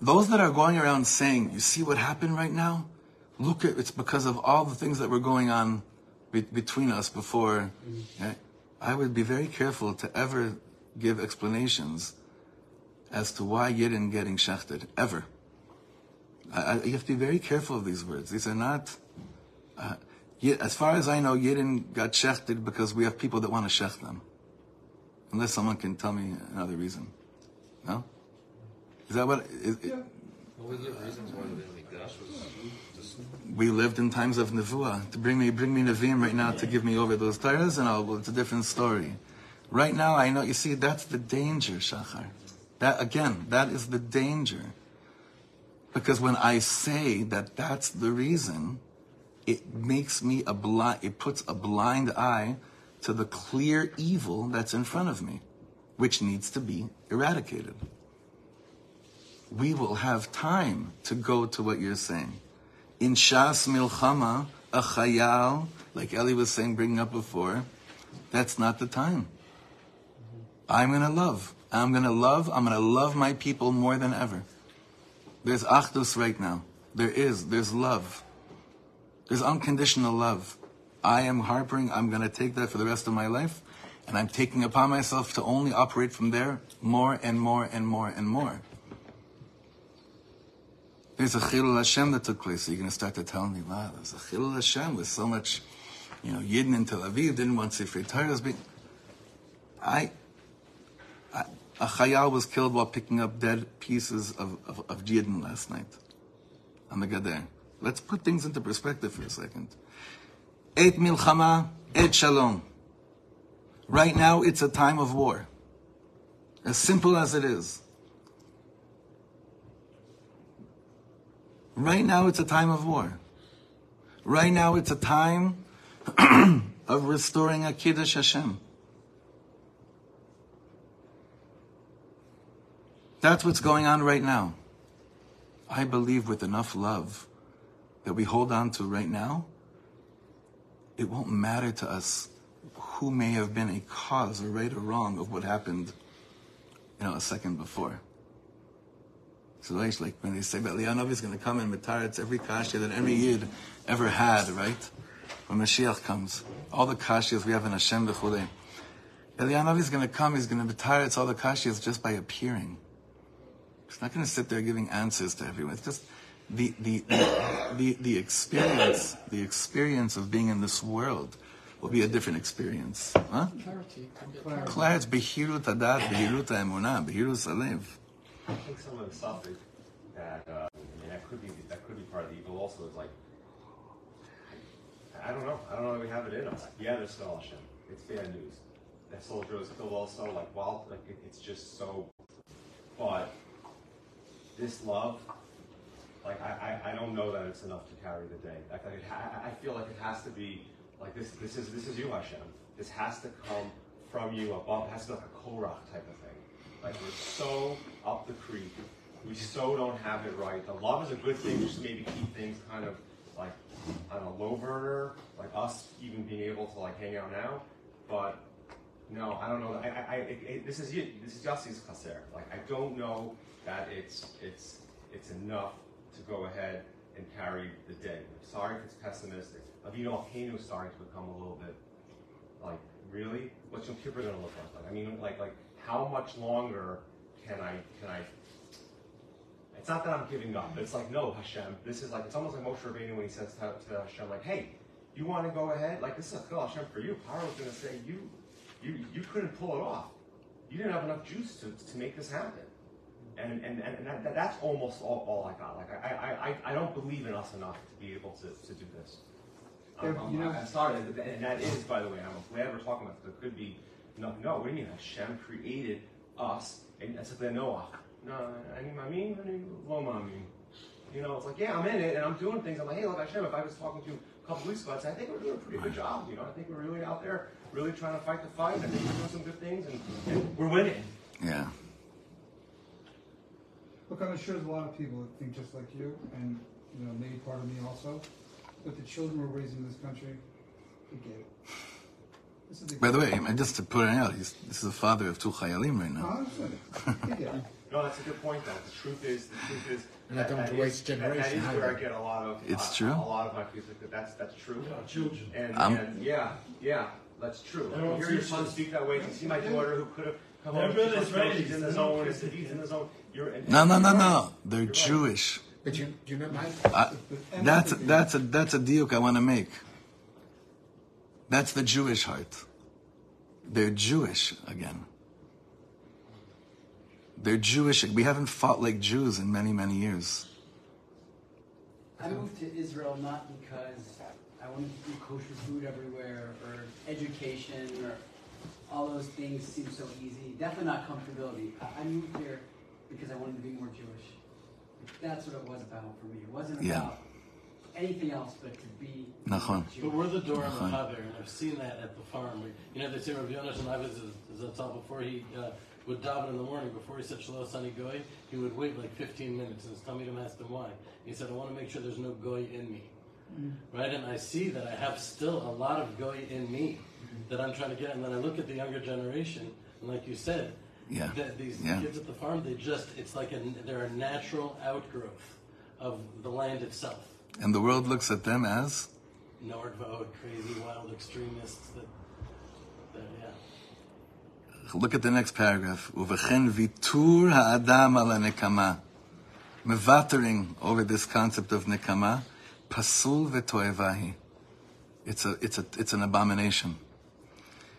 A: those that are going around saying, you see what happened right now? Look at, it's because of all the things that were going on be, between us before. Yeah, I would be very careful to ever give explanations as to why Yidden getting shechted, ever. I, I, you have to be very careful of these words. These are not, uh, Yid- as far as I know, Yidden got shechted because we have people that want to shech them. Unless someone can tell me another reason. No? Is that what? Is,
B: Well, we give reasons why the Mikdash was just
A: we lived in times of nevuah. To bring me, bring me Nevi'im right now to give me over those tires, and I'll, it's a different story. Right now, I know. You see, that's the danger, Shachar. That again, that is the danger. Because when I say that that's the reason, it makes me a blind. It puts a blind eye to the clear evil that's in front of me, which needs to be eradicated. We will have time to go to what you're saying in Shas Milchama, a chayal, like Eli was saying, bringing up before, that's not the time. I'm gonna love. I'm gonna love. I'm gonna love my people more than ever. There's achdus right now. There is. There's love. There's unconditional love. I am harboring. I'm gonna take that for the rest of my life, and I'm taking upon myself to only operate from there more and more and more and more. There's a Chilul Hashem that took place. So you're going to start to tell me, wow, there's a Chilul Hashem with so much, you know, Yidden in Tel Aviv didn't want Sifrei Torahs. But I, I, a Chayal was killed while picking up dead pieces of, of, of Yidden last night on the Gader. Let's put things into perspective for a second. Et milchama, et shalom. Right now, it's a time of war. As simple as it is. Right now, it's a time of war. Right now, it's a time of restoring a Kiddush Hashem. That's what's going on right now. I believe with enough love that we hold on to right now, it won't matter to us who may have been a cause or right or wrong of what happened, you know, a second before. Like when they say that Lianov is going to come and it's every kasha that every yid ever had, right? When Mashiach comes, all the kashas we have in Hashem v'chulei. Elianov is going to come, he's going to it's all the kashas just by appearing. He's not going to sit there giving answers to everyone. It's just the, the, the, the, the experience, the experience of being in this world will be a different experience. Huh?
C: Clarity.
A: Clarity, behirut adat, behirut ha'emunah, behirut alev.
G: I think some of the stuff that, that uh, I that could be that could be part of the evil. Also, is like I don't know. I don't know that we have it in us. Yeah, there's still Hashem. It's bad news. That soldier was killed also. Like, well, like it, it's just so. But this love, like I, I, I don't know that it's enough to carry the day. Like, it ha- I feel like it has to be like this. This is this is you, Hashem. This has to come from you above. It has to be like a Korach type of thing. Like we're so up the creek. We so don't have it right. The love is a good thing, just maybe keep things kind of like on a low burner, like us even being able to like hang out now. But no, I don't know. I, I, I it, this is it. This is Yassi's chaser. Like I don't know that it's it's it's enough to go ahead and carry the day. I'm sorry if it's pessimistic. Avinu Malkeinu is starting to become a little bit like really. What's Yom Kippur going to look like? Like I mean, like like how much longer can I can I? It's not that I'm giving up. It's like no, Hashem. This is like it's almost like Moshe Rabbeinu when he says to, to Hashem, like, hey, you want to go ahead? Like this is a Chil Hashem for you. Paro was going to say you you you couldn't pull it off. You didn't have enough juice to, to make this happen. And and, and, that, that's almost all, all I got. Like I, I, I, don't believe in us enough to be able to, to do this. I'm, um,
C: you um, know-
G: I'm sorry, and that is, by the way, I'm glad we're talking about this. There could be no, no. What do you mean? Hashem created us, and that's like Noah. No, off. No, I mean, I mean, I mean, lo I mean. You know, it's like, yeah, I'm in it, and I'm doing things. I'm like, hey, look, Hashem, if I was talking to you a couple weeks ago, I'd say, I think we're doing a pretty good job. You know, I think we're really out there, really trying to fight the fight. I think we're doing some good things, and, and we're winning.
A: Yeah.
H: Look, I'm sure there's a lot of people that think just like you, and you know, maybe part of me also. But the children we're raising in this country, they get it. This is the
A: By the way, and just to put it out, he's, this is the father of two chayalim right now.
H: I understand it. They get it.
G: No, that's a good point, though. The truth is, the truth is,
C: We're not
G: that-
C: going
G: that
C: to waste
G: is- that- That is where. I get a lot of.
A: It's
G: uh,
A: true.
G: A lot of my feedback. That that's that's true.
D: children.
G: And,
A: Um,
G: and yeah, yeah, that's true.
D: They're all
G: You hear your son speak that way. You see my daughter who could have come
D: They're
G: home.
D: really
G: she's like, She's in the
D: They're
G: zone.
D: not
G: It's he's in the zone. You're, and,
A: No, no, no,
G: you're
A: no.
G: right.
A: They're
G: You're right.
A: Jewish.
C: But you, you know, my,
A: I, that's that's a that's a diuk I want to make. That's the Jewish heart. They're Jewish again. They're Jewish. We haven't fought like Jews in many, many years.
E: I moved to Israel not because I wanted to do kosher food everywhere or education or all those things seem so easy. Definitely not comfortability. I, I moved here because I wanted to be more Jewish. That's what it was about for me. It wasn't
A: Yeah.
E: About anything else but to be
A: Nachon.
E: Jewish.
F: But we're the door
A: Uh-huh.
F: of the Chaver, and I've seen that at the farm. We- You know, they say Rabbi Yonash and I was Zatzal before he uh, would daven in the morning, before he said Shalom Sani Goy, he would wait like 15 minutes, and his Talmidim asked him why. He said, I want to make sure there's no Goy in me. Right? And I see that I have still a lot of Goy in me that I'm trying to get. And then I look at the younger generation, and like you said,
A: Yeah.
F: that these
A: Yeah.
F: kids at the farm, they just, it's like a, they're a natural outgrowth of the land itself.
A: And the world looks at them as
F: Nord Vogue, crazy, wild extremists that, that yeah.
A: Look at the next paragraph. ובכן ויתור האדם על הנקמה, mevatoring over this concept of nekama, pasul v'toeva hi. It's a, it's a, it's an abomination.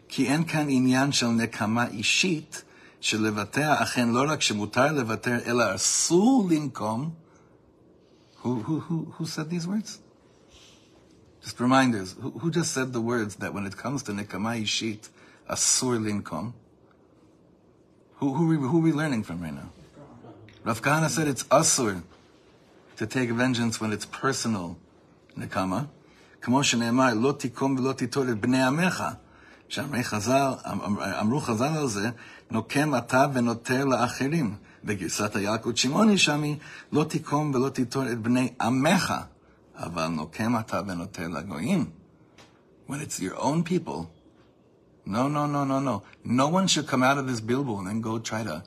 A: כי אין כאן עניין של נקמה אישית, שלבטא אכן לא רק שמותר לוותר, אלא אסור לנקום. Who, who, who, said these words? Just reminders. Who, who just said the words that when it comes to Nikamai Sheet, Asur Linkom? Who, who, who are we learning from right now? Rav Kahane said it's Asur to take vengeance when it's personal Nikama. כמו שנאמר, לא תיקום ולא תיטול את בני עמך. שאמרו חז"ל על זה, נוקם אתה ונוטה בגרסת הילקוט שמעוני שמי, לא תיקום ולא תיטור את בני עמך, אבל נוקם אתה ונותר לגויים. When it's your own people, no, no, no, no, no. No one should come out of this bilbo and then go try to,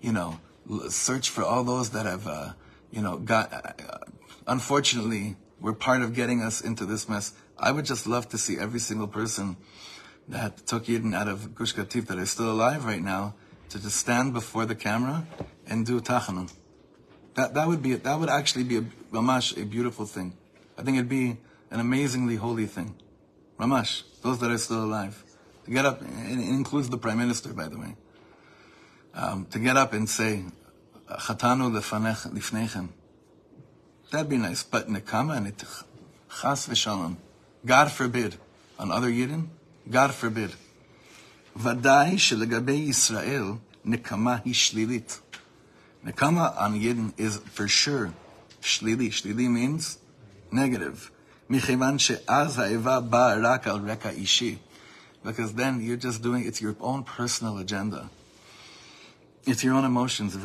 A: you know, l- search for all those that have, uh, you know, got, uh, unfortunately, were part of getting us into this mess. I would just love to see every single person that took Yidden out of Gush Katif that is still alive right now to just stand before the camera and do tachanun. That, that would be, that would actually be a, mamash, a beautiful thing. I think it'd be an amazingly holy thing. Ramash, those that are still alive. To get up, and it includes the Prime Minister, by the way. Um, to get up and say, Chatanu lefanech- lifnechem. That'd be nice. But nekama and it, chas v'shalom. God forbid. On other Yidden, God forbid. ודאי שלגבי ישראל, נקמה היא שלילית. Nekama on Yidden is for sure shlili. Shlili means negative. Michevan she'az ha'eva ba'arak al reka ishi. Because then you're just doing, it's your own personal agenda. It's your own emotions.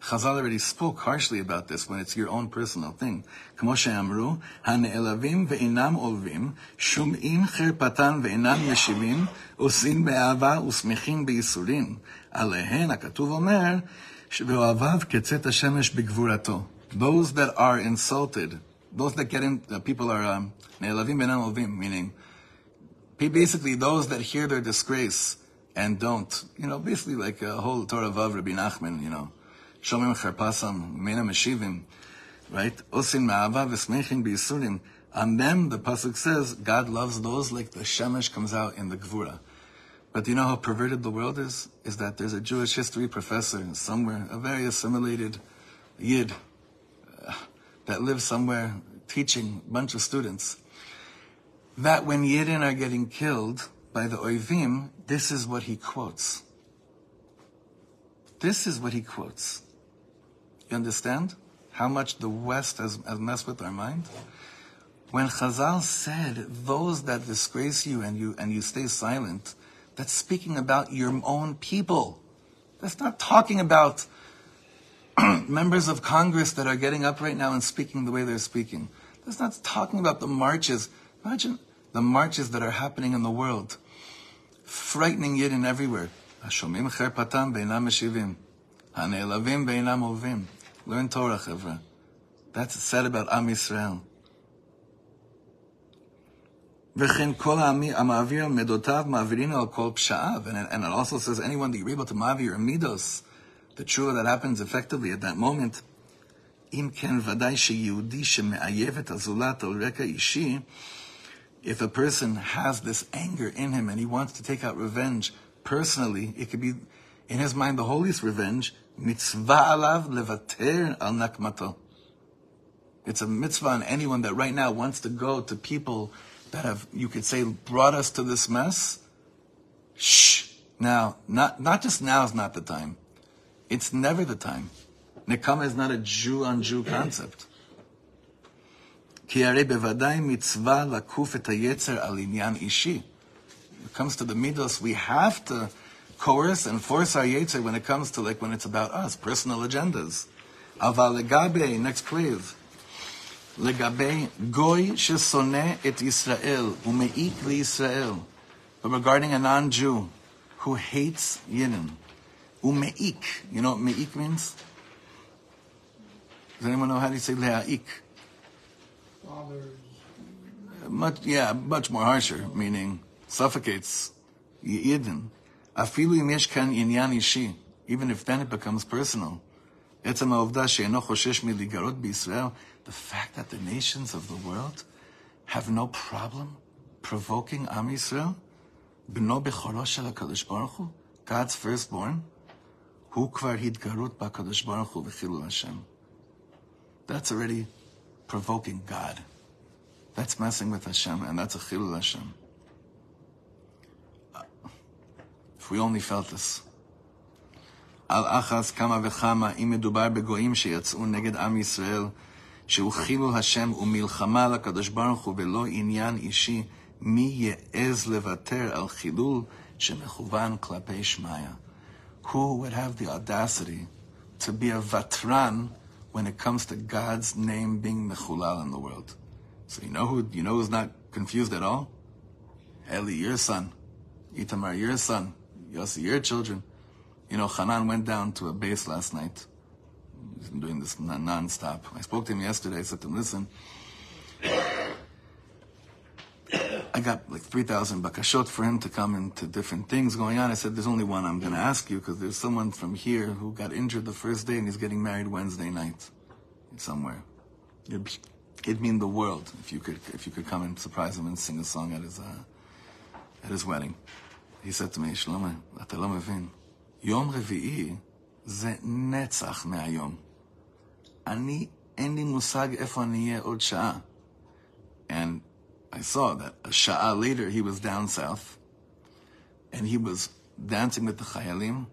A: Chazal already spoke harshly about this when it's your own personal thing. כמו שאמרו, הנעלבים ואינם עולבים, שומעים חרפתן ואינם משיבים, עושים באהבה ושמחים בייסורים. עליהן הכתוב אומר, ואוהביו כצאת השמש בגבורתו. Those that are insulted, those that get in, uh, people are um, נעלבים ואינם עולבים, meaning basically those that hear their disgrace and don't, you know, basically like a whole Torah Vav Rabbi Nachman, you know, Shomim Charpasam, Mena Meshivim, right? Osin Ma'ava Vesmechin B'Yisurim. On them, the Pasuk says, God loves those like the Shemesh comes out in the Gvura. But do you know how perverted the world is? Is that there's a Jewish history professor somewhere, a very assimilated Yid, uh, that lives somewhere teaching a bunch of students that when Yidden are getting killed by the Oivim, this is what he quotes. This is what he quotes. You understand how much the West has, has messed with our mind? When Chazal said, those that disgrace you and you and you stay silent, that's speaking about your own people. That's not talking about members of Congress that are getting up right now and speaking the way they're speaking. That's not talking about the marches. Imagine the marches that are happening in the world, frightening Yidden everywhere. השומעים חרפתם ואינם משיבים. הנעלבים ואינם אוהבים. Learn Torah, Chevra. That's said about Am Yisrael. And it also says anyone that you're able to mavir midos, the tshuva that happens effectively at that moment, if a person has this anger in him and he wants to take out revenge personally, it could be in his mind the holiest revenge, Mitzvah alav levater al nakmato. It's a mitzvah on anyone that right now wants to go to people that have, you could say, brought us to this mess. Shh. Now, not, not just now is not the time. It's never the time. Nekama is not a Jew on Jew concept. כי הרי בוודאי מצווה לקוף את היצר על עניין אישי. When it comes to the midos, we have to coerce and force our Yetzer when it comes to like when it's about us, personal agendas. Aval legabe, next please. Legabe goy shesone et Israel umeik Israel. But regarding a non-Jew who hates Yidim, umeik. You know what meik means? Does anyone know how to say leaik? Much, yeah, much more harsher, meaning suffocates Yidden. Afilu im yesh kan inyan even if then it becomes personal. Etzem ha'ovda she'eno choshesh miligarot b'Yisrael, the fact that the nations of the world have no problem provoking Am Yisrael, b'no b'choro shel Baruch Hu, God's firstborn, hu kvar hidgarut b'HaKadosh Baruch Hu v'chilu Hashem. That's already provoking God. That's messing with Hashem, and that's a chilul Hashem. If we only felt this. על אחס כמה וכמה, אם מדובר בגויים שיצאו נגד עם ישראל, שהוא חילול השם ומלחמה לקדוש ברוך הוא ולא עניין אישי, מי יעז לוותר על חילול שמכוון כלפי שמיא? Who would have the audacity to be a vatran when it comes to God's name being mechulal in the world? So you know who you know who's not confused at all? Eli, your son. Itamar, your son. Yossi, your children. You know, Hanan went down to a base last night. He's been doing this non- non-stop. I spoke to him yesterday. I said to him, listen, I got like 3,000 bakashot for him to come into different things going on. I said, there's only one I'm going to ask you because there's someone from here who got injured the first day and he's getting married Wednesday night somewhere. It'd, be, it'd mean the world if you could if you could come and surprise him and sing a song at his uh, at his wedding. תיס עצמי, שלומי, אתה לא מבין. יום רביעי זה נצח מהיום. אני, אין לי מושג איפה אני אהיה עוד שעה. And I saw that a שעה later he was down south, and he was dancing with the חיילים.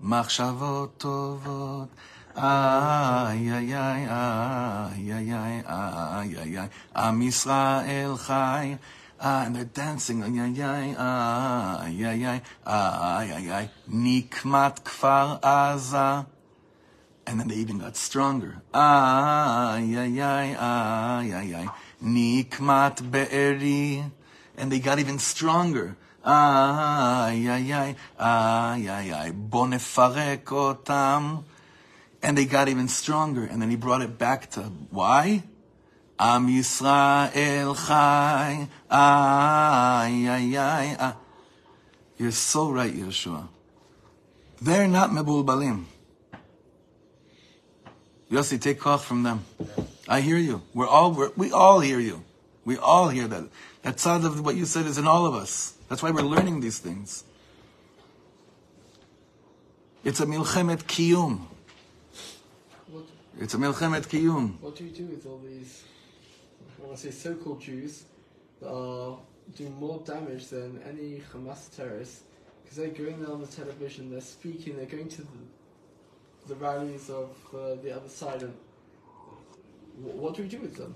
A: מחשבות טובות. איי, איי, איי, איי, איי, איי, איי, עם ישראל חי. Uh, and they're dancing. Nikmat kfar aza. And then they even got stronger. Nikmat be'eri. And they got even stronger. Bonefarek otam. And they got even stronger. And then he brought it back to why? עם ישראל חי, ay, ay, ay, ay. You're so right, Yeshua. They're not mebulbalim. Yossi, take koch from them. I hear you. We're all, we're, we all hear you. We all hear that. That side of what you said is in all of us. That's why we're learning these things. It's a milchemet kiyum.
I: What,
A: It's a milchemet kiyum.
I: what do you do with all these, I want to say so-called Jews that are doing more damage than any Hamas terrorists? Because they're going there on the television, they're speaking, they're going to the, the rallies of uh, the other side, and wh- what do we do with them?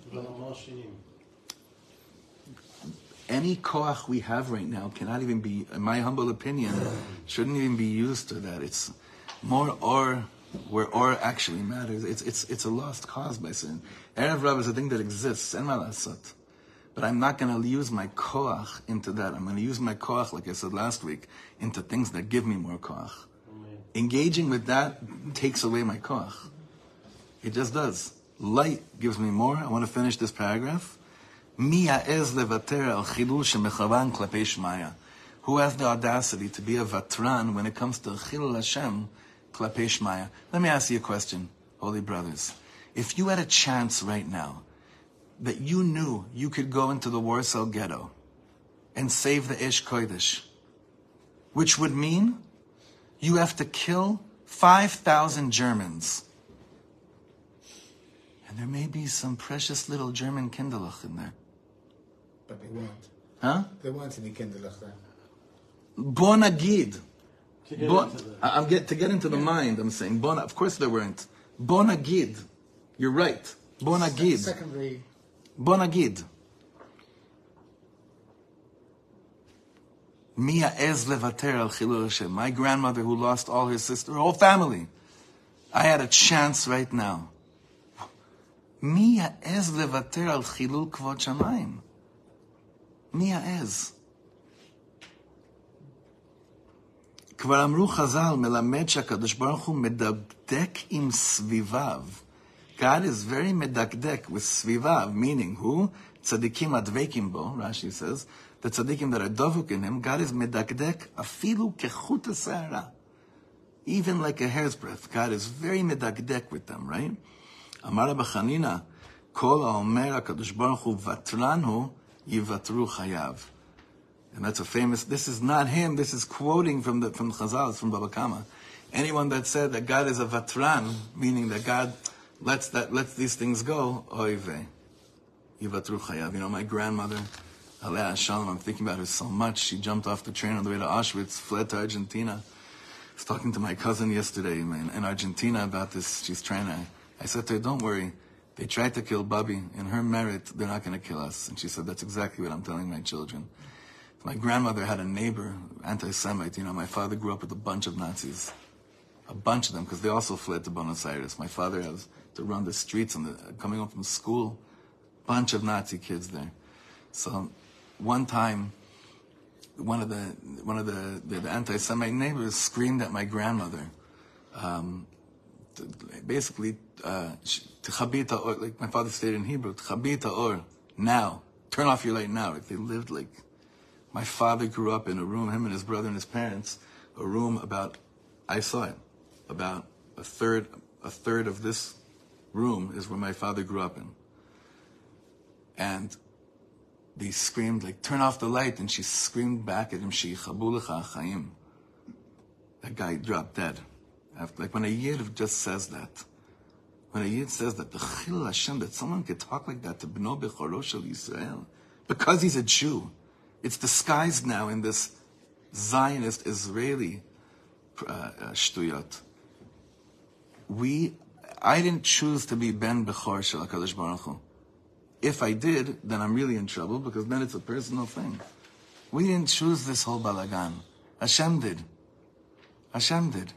A: any koach we have right now cannot even be, in my humble opinion, shouldn't even be used to that. It's more or where aura actually matters. It's, it's, it's a lost cause by sin. Erev Rav is a thing that exists. En Malasat. But I'm not going to use my koach into that. I'm going to use my koach, like I said last week, into things that give me more koach. Engaging with that takes away my koach. It just does. Light gives me more. I want to finish this paragraph. Who has the audacity to be a vatran when it comes to chilul Hashem, klepei shmaya? Let me ask you a question, holy brothers. If you had a chance right now that you knew you could go into the Warsaw ghetto and save the Aish Kodesh, which would mean you have to kill 5,000 Germans. And there may be some precious little German Kinderlach in there.
J: But they weren't.
A: Huh?
J: They weren't any Kinderlach there.
A: Bonagid.
F: To get
A: Bon,
F: into the-
A: I'm get to get into the mind. I'm saying bon. Of course there weren't. Bonagid. You're right. Bonagid.
J: Secondary.
A: Bonagid. Mia ez levater al chilul Hashem. My grandmother who lost all her sister, her whole family. I had a chance right now. Mia ez levater al chilul kvod shamayim. Mia ez. כבר אמרו חז"ל, מלמד שהקדוש ברוך הוא מדקדק עם סביביו. God is very מדקדק with סביביו, meaning who? צדיקים הדבקים בו, Rashi says, the tzaddikim that are dovuk in him, God is מדקדק אפילו כחוט השערה. Even like a hair's breadth, God is very מדקדק with them, right? אמר רבי חנינא, כל האומר הקדוש ברוך הוא ותרן הוא, יוותרו חייו. And that's a famous, this is not him, this is quoting from the from Chazal, from Baba Kama. Anyone that said that God is a vatran, meaning that God lets that lets these things go, oive. Yivatru chayav. You know, my grandmother, Alea Shalom, I'm thinking about her so much. She jumped off the train on the way to Auschwitz, fled to Argentina. I was talking to my cousin yesterday in, in Argentina about this. She's trying to, I said to her, don't worry. They tried to kill Bubby. In her merit, they're not going to kill us. And she said, that's exactly what I'm telling my children. My grandmother had a neighbor, anti-Semite. You know, my father grew up with a bunch of Nazis, a bunch of them, because they also fled to Buenos Aires. My father has to run the streets and the, coming home from school, bunch of Nazi kids there. So, one time, one of the one of the, the, the anti-Semite neighbors screamed at my grandmother, um, to, basically, uh, "Tchabita or," like my father stated in Hebrew, "Tchabita or," now, turn off your light now. Like they lived like my father grew up in a room, him and his brother and his parents, a room about, I saw it, about a third, a third of this room is where my father grew up in. And they screamed like, turn off the light. And she screamed back at him, chaim. That guy dropped dead. After, like when a yid just says that, when a yid says that, the chil Hashem, that someone could talk like that to bno bechoro shel Yisrael, because he's a Jew, it's disguised now in this Zionist Israeli uh, uh, shtuyot. We, I didn't choose to be Ben Bechor Shel HaKadosh Baruch Hu. If I did, then I'm really in trouble because then it's a personal thing. We didn't choose this whole balagan. Hashem did. Hashem did.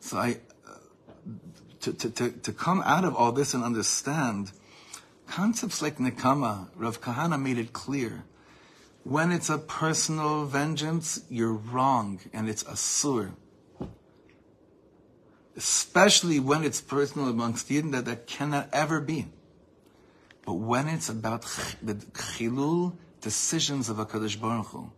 A: So I, uh, to, to, to, to come out of all this and understand concepts like Nikama, Rav Kahane made it clear. When it's a personal vengeance, you're wrong and it's asur. Especially when it's personal amongst Yidden, that that cannot ever be. But when it's about the chilul decisions of HaKadosh Baruch Hu,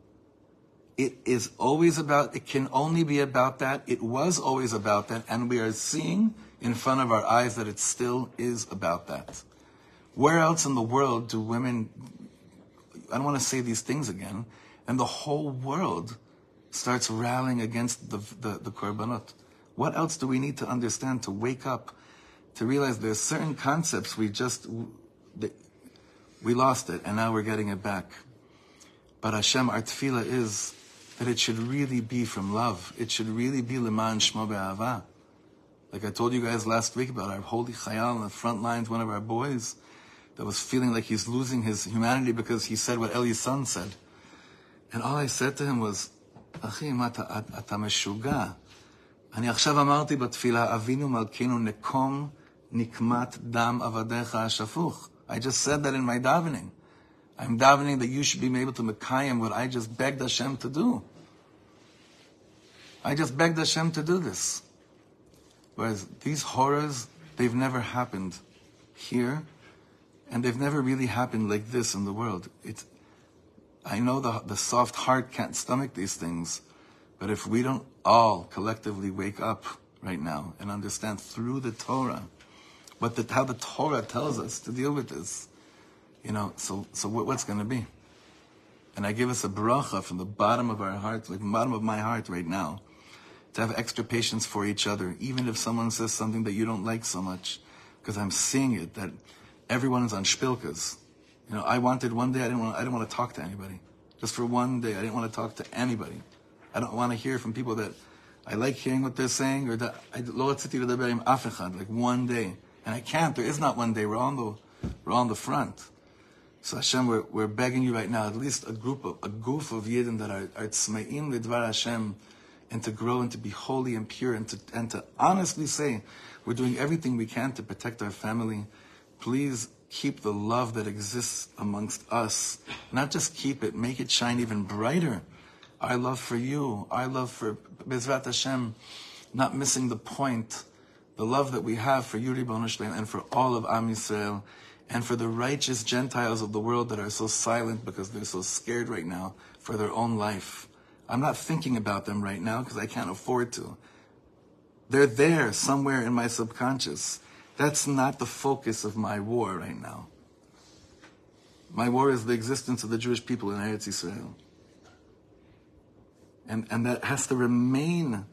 A: it is always about, it can only be about that. It was always about that. And we are seeing in front of our eyes that it still is about that. Where else in the world do women, I don't want to say these things again, and the whole world starts rallying against the, the, the korbanot? What else do we need to understand to wake up, to realize there's certain concepts we just, we lost it and now we're getting it back. But Hashem, our tefillah is that it should really be from love. It should really be leman shmo be'ava. Like I told you guys last week about our holy chayal on the front lines, one of our boys that was feeling like he's losing his humanity because he said what Eli's son said. And all I said to him was, אחי, מה אתה, אתה משוגע? אני עכשיו אמרתי בתפילה, אבינו מלכנו נקום נקמת דם עבדיך השפוך. I just said that in my davening. I'm davening that you should be able to Mekayim what I just begged Hashem to do. I just begged Hashem to do this. Whereas these horrors, they've never happened here, and they've never really happened like this in the world. It's, I know the, the soft heart can't stomach these things, but if we don't all collectively wake up right now and understand through the Torah what the, how the Torah tells us to deal with this, you know, so, so what, what's going to be? And I give us a bracha from the bottom of our hearts, like bottom of my heart right now, to have extra patience for each other, even if someone says something that you don't like so much, because I'm seeing it that Everyone is on spilkas. You know, I wanted one day I didn't want I didn't want to talk to anybody. Just for one day, I didn't want to talk to anybody. I don't want to hear from people that I like hearing what they're saying or that I like one day. And I can't. There is not one day. We're on the we're on the front. So Hashem, we're, we're begging you right now, at least a group of a goof of Yidden that are, are tzmeim lidvar Hashem, and to grow and to be holy and pure and to and to honestly say, we're doing everything we can to protect our family Please keep the love that exists amongst us. Not just keep it, make it shine even brighter. I love for you, I love for Bezrat Hashem, not missing the point, the love that we have for you, Ribbono Shel Olam, and for all of Am Yisrael, and for the righteous Gentiles of the world that are so silent because they're so scared right now for their own life. I'm not thinking about them right now because I can't afford to. They're there somewhere in my subconscious. That's not the focus of my war right now. My war is the existence of the Jewish people in Eretz Israel. And, and that has to remain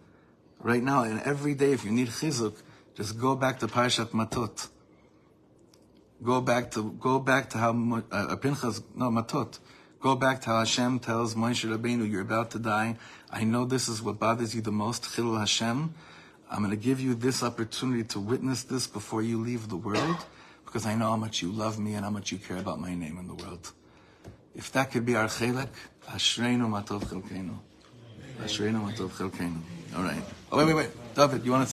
A: right now. And every day, if you need chizuk, just go back to Parshat Matot. Go back to go back to how uh, Pinchas no Matot. Go back to how Hashem tells Moshe Rabbeinu, "You're about to die. I know this is what bothers you the most, Chilul Hashem. I'm going to give you this opportunity to witness this before you leave the world, because I know how much you love me and how much you care about my name in the world. If that could be our chelek, Ashreinu Matov Chelkeinu. Ashreinu Matov Chelkeinu. All right. Oh wait, wait, wait, David, you want to